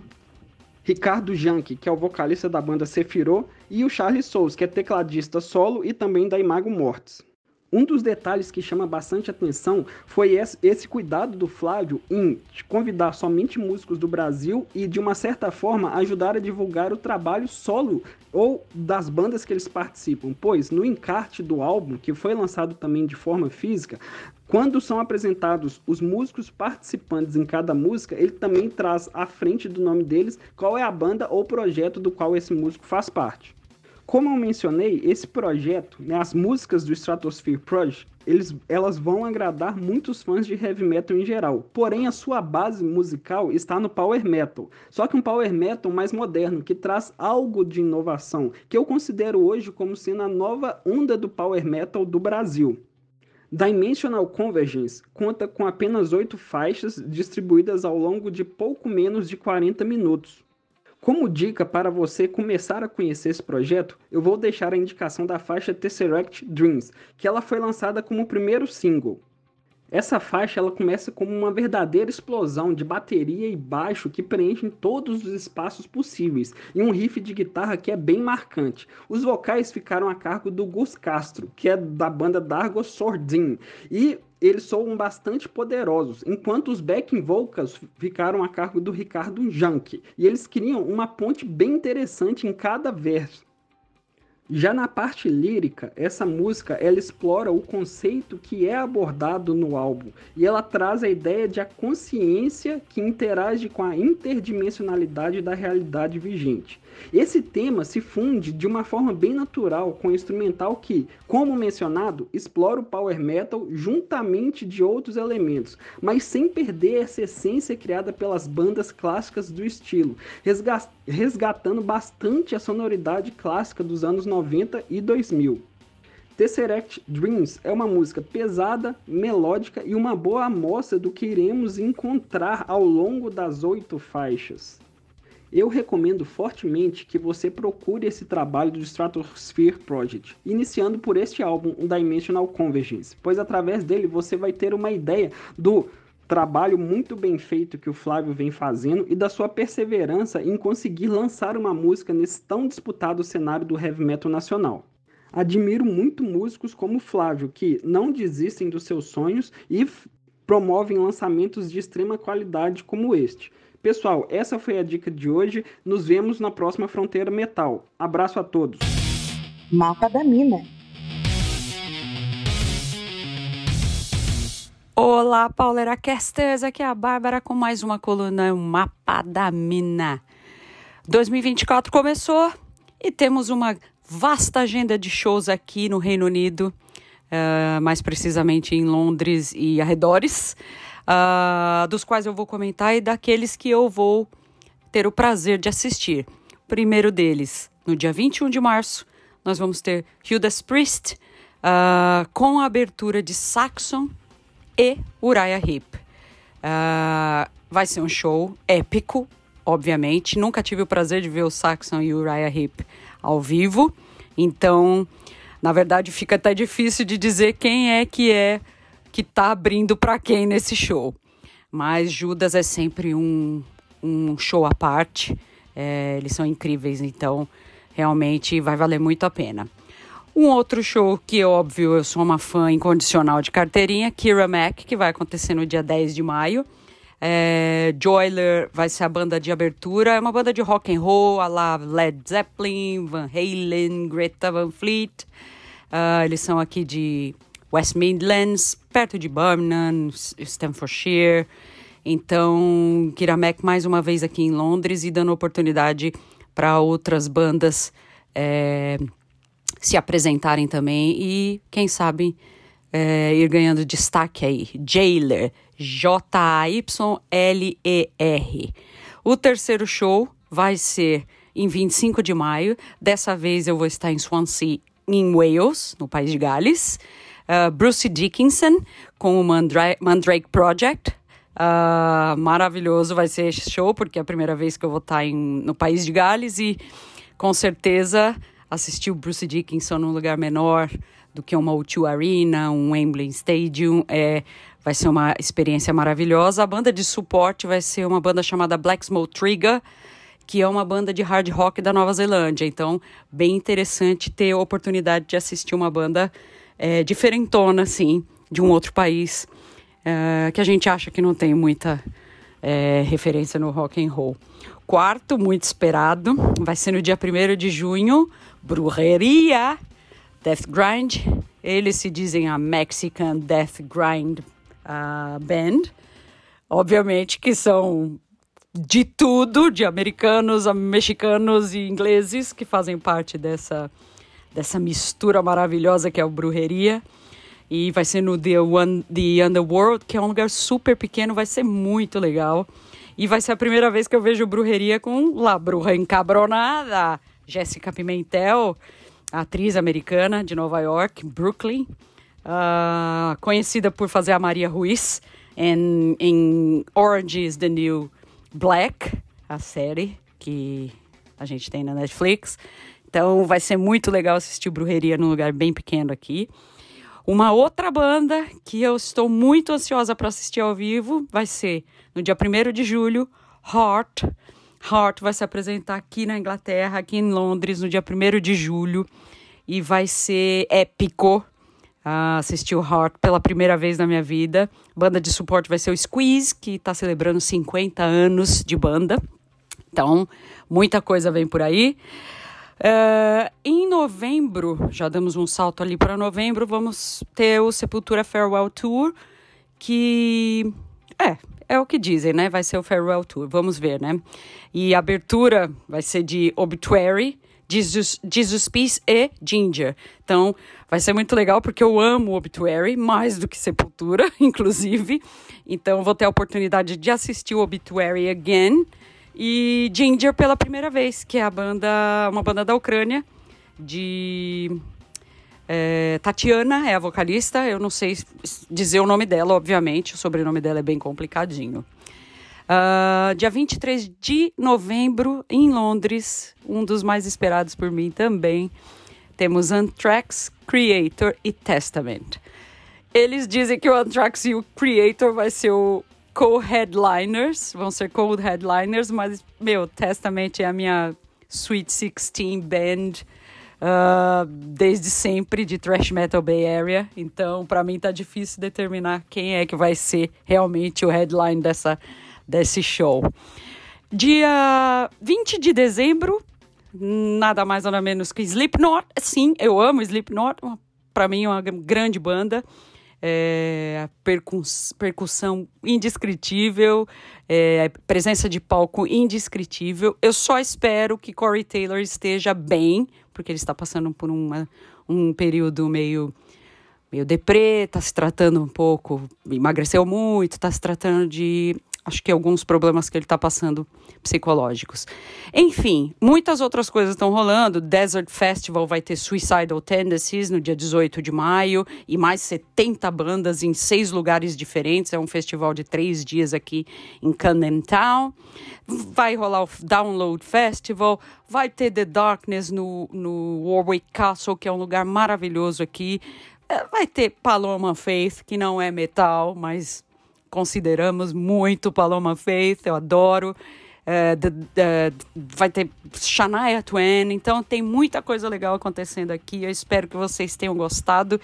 Ricardo Janke, que é o vocalista da banda Sefirot, e o Charles Souls, que é tecladista solo e também da Imago Mortis. Um dos detalhes que chama bastante atenção foi esse cuidado do Flávio em convidar somente músicos do Brasil e, de uma certa forma, ajudar a divulgar o trabalho solo ou das bandas que eles participam, pois no encarte do álbum, que foi lançado também de forma física, quando são apresentados os músicos participantes em cada música, ele também traz à frente do nome deles qual é a banda ou projeto do qual esse músico faz parte. Como eu mencionei, esse projeto, né, as músicas do Stratosphere Project, eles, elas vão agradar muitos fãs de heavy metal em geral. Porém, a sua base musical está no power metal. Só que um power metal mais moderno, que traz algo de inovação, que eu considero hoje como sendo a nova onda do power metal do Brasil. Dimensional Convergence conta com apenas oito faixas distribuídas ao longo de pouco menos de 40 minutos. Como dica para você começar a conhecer esse projeto, eu vou deixar a indicação da faixa Tesseract Dreams, que ela foi lançada como o primeiro single. Essa faixa ela começa como uma verdadeira explosão de bateria e baixo que preenchem todos os espaços possíveis e um riff de guitarra que é bem marcante. Os vocais ficaram a cargo do Gus Castro, que é da banda Dargo Sordin, e eles são bastante poderosos, enquanto os backing vocals ficaram a cargo do Ricardo Janke, e eles criam uma ponte bem interessante em cada verso. Já na parte lírica, essa música ela explora o conceito que é abordado no álbum e ela traz a ideia de a consciência que interage com a interdimensionalidade da realidade vigente. Esse tema se funde de uma forma bem natural com o instrumental que, como mencionado, explora o power metal juntamente de outros elementos, mas sem perder essa essência criada pelas bandas clássicas do estilo, resgatando bastante a sonoridade clássica dos anos 90 e 2000. Tesseract Dreams é uma música pesada, melódica e uma boa amostra do que iremos encontrar ao longo das oito faixas. Eu recomendo fortemente que você procure esse trabalho do Stratosphere Project, iniciando por este álbum, o Dimensional Convergence, pois através dele você vai ter uma ideia do trabalho muito bem feito que o Flávio vem fazendo e da sua perseverança em conseguir lançar uma música nesse tão disputado cenário do heavy metal nacional. Admiro muito músicos como Flávio, que não desistem dos seus sonhos e promovem lançamentos de extrema qualidade como este. Pessoal, essa foi a dica de hoje. Nos vemos na próxima Fronteira Metal. Abraço a todos. Mapa da Mina. Olá, Paulera Casters, aqui é a Bárbara com mais uma coluna, o Mapa da Mina. 2024 começou e temos uma vasta agenda de shows aqui no Reino Unido, uh, mais precisamente em Londres e arredores uh, dos quais eu vou comentar e daqueles que eu vou ter o prazer de assistir. Primeiro deles, no dia 21 de março, nós vamos ter Judas Priest uh, com a abertura de Saxon e Uriah Heep. Uh, vai ser um show épico, obviamente. Nunca tive o prazer de ver o Saxon e o Uriah Heep ao vivo, então, na verdade, fica até difícil de dizer quem é que é que tá abrindo para quem nesse show. Mas Judas é sempre um, um show à parte. É, eles são incríveis, então realmente vai valer muito a pena. Um outro show que, óbvio, eu sou uma fã incondicional de carteirinha, Kira Mac, que vai acontecer no dia 10 de maio. É, Joyler vai ser a banda de abertura, é uma banda de rock and roll, a la Led Zeppelin, Van Halen, Greta Van Fleet. Uh, eles são aqui de West Midlands, perto de Birmingham, Staffordshire. Então, Kiramek mais uma vez aqui em Londres e dando oportunidade para outras bandas é, se apresentarem também e, quem sabe, é, ir ganhando destaque aí. Jailer, J-A-Y-L-E-R. O terceiro show vai ser em 25 de maio. Dessa vez eu vou estar em Swansea, em Wales, no País de Gales. Uh, Bruce Dickinson com o Mandra Mandrake Project. Uh, maravilhoso vai ser esse show, porque é a primeira vez que eu vou estar em, no país de Gales e com certeza assistir o Bruce Dickinson num lugar menor do que uma O2 Arena, um Wembley Stadium, é, vai ser uma experiência maravilhosa. A banda de suporte vai ser uma banda chamada Black Smoke Trigger, que é uma banda de hard rock da Nova Zelândia. Então, bem interessante ter a oportunidade de assistir uma banda é, diferentona, assim, de um outro país, é, que a gente acha que não tem muita é, referência no rock and roll. Quarto, muito esperado, vai ser no dia 1 de junho, Brujeria, Death Grind. Eles se dizem a Mexican Death Grind uh, Band. Obviamente que são de tudo, de americanos, mexicanos e ingleses que fazem parte dessa, dessa mistura maravilhosa que é o Brujeria. E vai ser no The, One, The Underworld, que é um lugar super pequeno, vai ser muito legal. E vai ser a primeira vez que eu vejo Brujeria com La Bruja Encabronada, Jéssica Pimentel, atriz americana de Nova York, Brooklyn, uh, conhecida por fazer a Maria Ruiz em, em Orange is the New Black, a série que a gente tem na Netflix. Então vai ser muito legal assistir Brujeria num lugar bem pequeno aqui. Uma outra banda que eu estou muito ansiosa para assistir ao vivo vai ser no dia 1 de julho, Heart. Heart vai se apresentar aqui na Inglaterra, aqui em Londres, no dia 1 de julho. E vai ser épico. Uh, assistir o Heart pela primeira vez na minha vida. Banda de suporte vai ser o Squeeze, que está celebrando 50 anos de banda. Então, muita coisa vem por aí. Uh, em novembro, já damos um salto ali para novembro, vamos ter o Sepultura Farewell Tour, que é, é o que dizem, né? Vai ser o Farewell Tour, vamos ver, né? E a abertura vai ser de Obituary, Jesus, Jesus Peace e Ginger. Então, vai ser muito legal porque eu amo Obituary mais do que Sepultura, inclusive. Então, vou ter a oportunidade de assistir o Obituary again e Ginger pela primeira vez, que é a banda, uma banda da Ucrânia de é, Tatiana é a vocalista. Eu não sei dizer o nome dela, obviamente. O sobrenome dela é bem complicadinho. Uh, dia 23 de novembro, em Londres, um dos mais esperados por mim também, temos Anthrax, Creator e Testament. Eles dizem que o Anthrax e o Creator vai ser o co-headliners, vão ser co-headliners, mas, meu, Testament é a minha Sweet 16 band uh, desde sempre de thrash metal Bay Area. Então, para mim tá difícil determinar quem é que vai ser realmente o headline dessa desse show. Dia 20 de dezembro, nada mais nada menos que Slipknot. Sim, eu amo Slipknot, para mim é uma grande banda. É, percuss, percussão indescritível, é, presença de palco indescritível. Eu só espero que Corey Taylor esteja bem, porque ele está passando por uma, um período meio meio deprê, está se tratando um pouco, emagreceu muito, está se tratando de acho que alguns problemas que ele está passando psicológicos. Enfim, muitas outras coisas estão rolando. Desert Festival vai ter Suicidal Tendencies no dia 18 de maio e mais 70 bandas em seis lugares diferentes. É um festival de três dias aqui em Camden Town. Vai rolar o Download Festival, vai ter The Darkness no, no Warwick Castle, que é um lugar maravilhoso aqui. É, vai ter Paloma Faith, que não é metal, mas consideramos muito Paloma Faith, eu adoro. Uh, the, the, vai ter Shania Twain, então tem muita coisa legal acontecendo aqui. Eu espero que vocês tenham gostado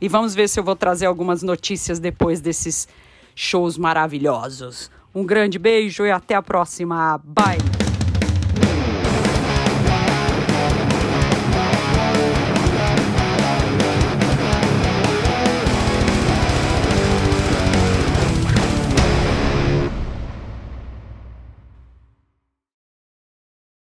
e vamos ver se eu vou trazer algumas notícias depois desses shows maravilhosos. Um grande beijo e até a próxima. Bye!